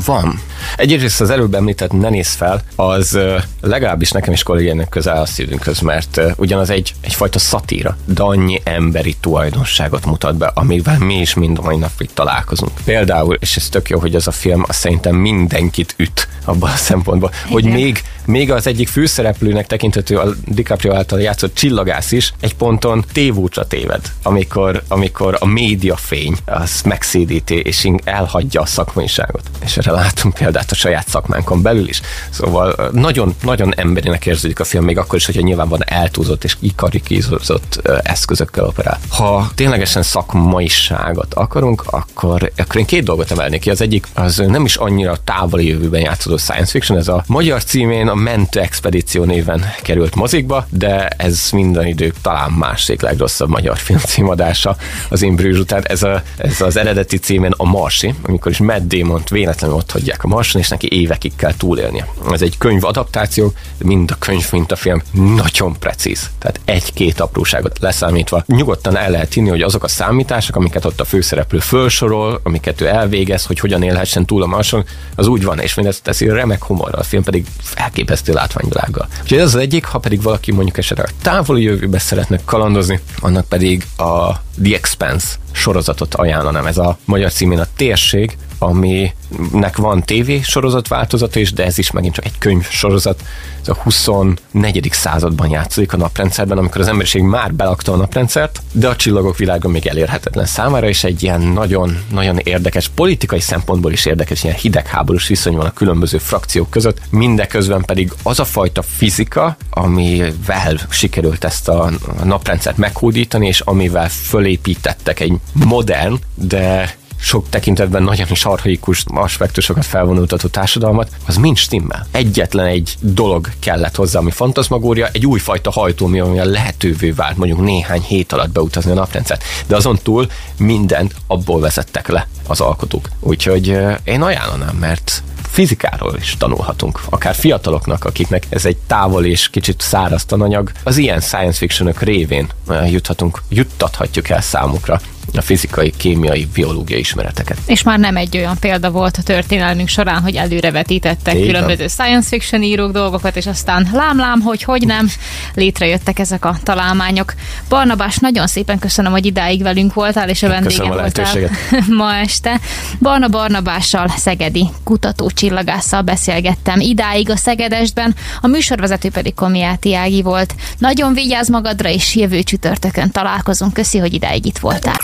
Van. Egyrészt az előbb említett Ne néz fel, az legalábbis nekem is kollégiának közel a szívünkhöz, mert ugyanaz egy, egyfajta szatíra, de annyi emberi tulajdonságot mutat be, amivel mi is mind a mai napig találkozunk. Például, és ez tök jó, hogy ez a film azt szerintem mindenkit üt abban a szempontból, Igen. hogy még, még az egyik főszereplőnek tekinthető a DiCaprio által játszott csillagász is egy ponton tévútra téved, amikor, amikor a médiafény az megszédíti és elhagyja a szakmaiságot. És erre látunk példát a saját szakmánkon belül is. Szóval nagyon, nagyon emberinek érződik a film, még akkor is, hogyha nyilván van eltúzott és ikarikízott eszközökkel operál. Ha ténylegesen szakmaiságot akarunk, akkor, akkor én két dolgot emelnék ki. Az egyik az nem is annyira távoli jövőben játszódó science fiction, ez a magyar címén a Mentő Expedíció néven került mozikba, de ez minden idők talán másik legrosszabb magyar film címadása az Imbrűzs után. Ez, a, ez az eredeti címén a Marsi, amikor is Matt damon véletlenül ott hagyják a Marson, és neki évekig kell túlélnie. Ez egy könyv adaptáció, mind a könyv, mint a film nagyon precíz. Tehát egy-két apróságot leszámítva nyugodtan el lehet hinni, hogy azok a számítások, amiket ott a főszereplő felsorol, amiket ő elvégez, hogy hogyan élhessen túl a Marson, az úgy van, és mindezt teszi remek humorral, a film pedig elképesztő látványvilággal. Úgyhogy ez az egyik, ha pedig valaki mondjuk esetleg távoli jövőbe szeretne kalandozni, annak pedig a The Expanse sorozatot ajánlanám. Ez a magyar címén a térség, aminek van TV sorozat változata is, de ez is megint csak egy könyv sorozat. Ez a 24. században játszódik a naprendszerben, amikor az emberiség már belakta a naprendszert, de a csillagok világa még elérhetetlen számára, és egy ilyen nagyon, nagyon érdekes, politikai szempontból is érdekes, ilyen hidegháborús viszony van a különböző frakciók között, mindeközben pedig az a fajta fizika, amivel sikerült ezt a naprendszert meghódítani, és amivel fölépítettek egy modern, de sok tekintetben nagyon is arhaikus aspektusokat felvonultató társadalmat, az mind stimmel. Egyetlen egy dolog kellett hozzá, ami fantaszmagória, egy újfajta hajtómű, ami lehetővé vált mondjuk néhány hét alatt beutazni a naprendszert. De azon túl mindent abból vezettek le az alkotók. Úgyhogy én ajánlanám, mert fizikáról is tanulhatunk, akár fiataloknak, akiknek ez egy távol és kicsit száraz tananyag, az ilyen science fictionök révén juthatunk, juttathatjuk el számukra a fizikai, kémiai, biológiai ismereteket. És már nem egy olyan példa volt a történelmünk során, hogy előrevetítettek Igen. különböző science fiction írók dolgokat, és aztán lám-lám, hogy hogy nem, létrejöttek ezek a találmányok. Barnabás, nagyon szépen köszönöm, hogy idáig velünk voltál, és a vendégem voltál ma este. Barna Barnabással, Szegedi kutató csillagásszal beszélgettem idáig a Szegedestben, a műsorvezető pedig Komiáti Ági volt. Nagyon vigyázz magadra, és jövő csütörtökön találkozunk. Köszi, hogy idáig itt voltál.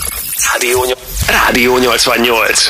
Rádió, Rádió 88.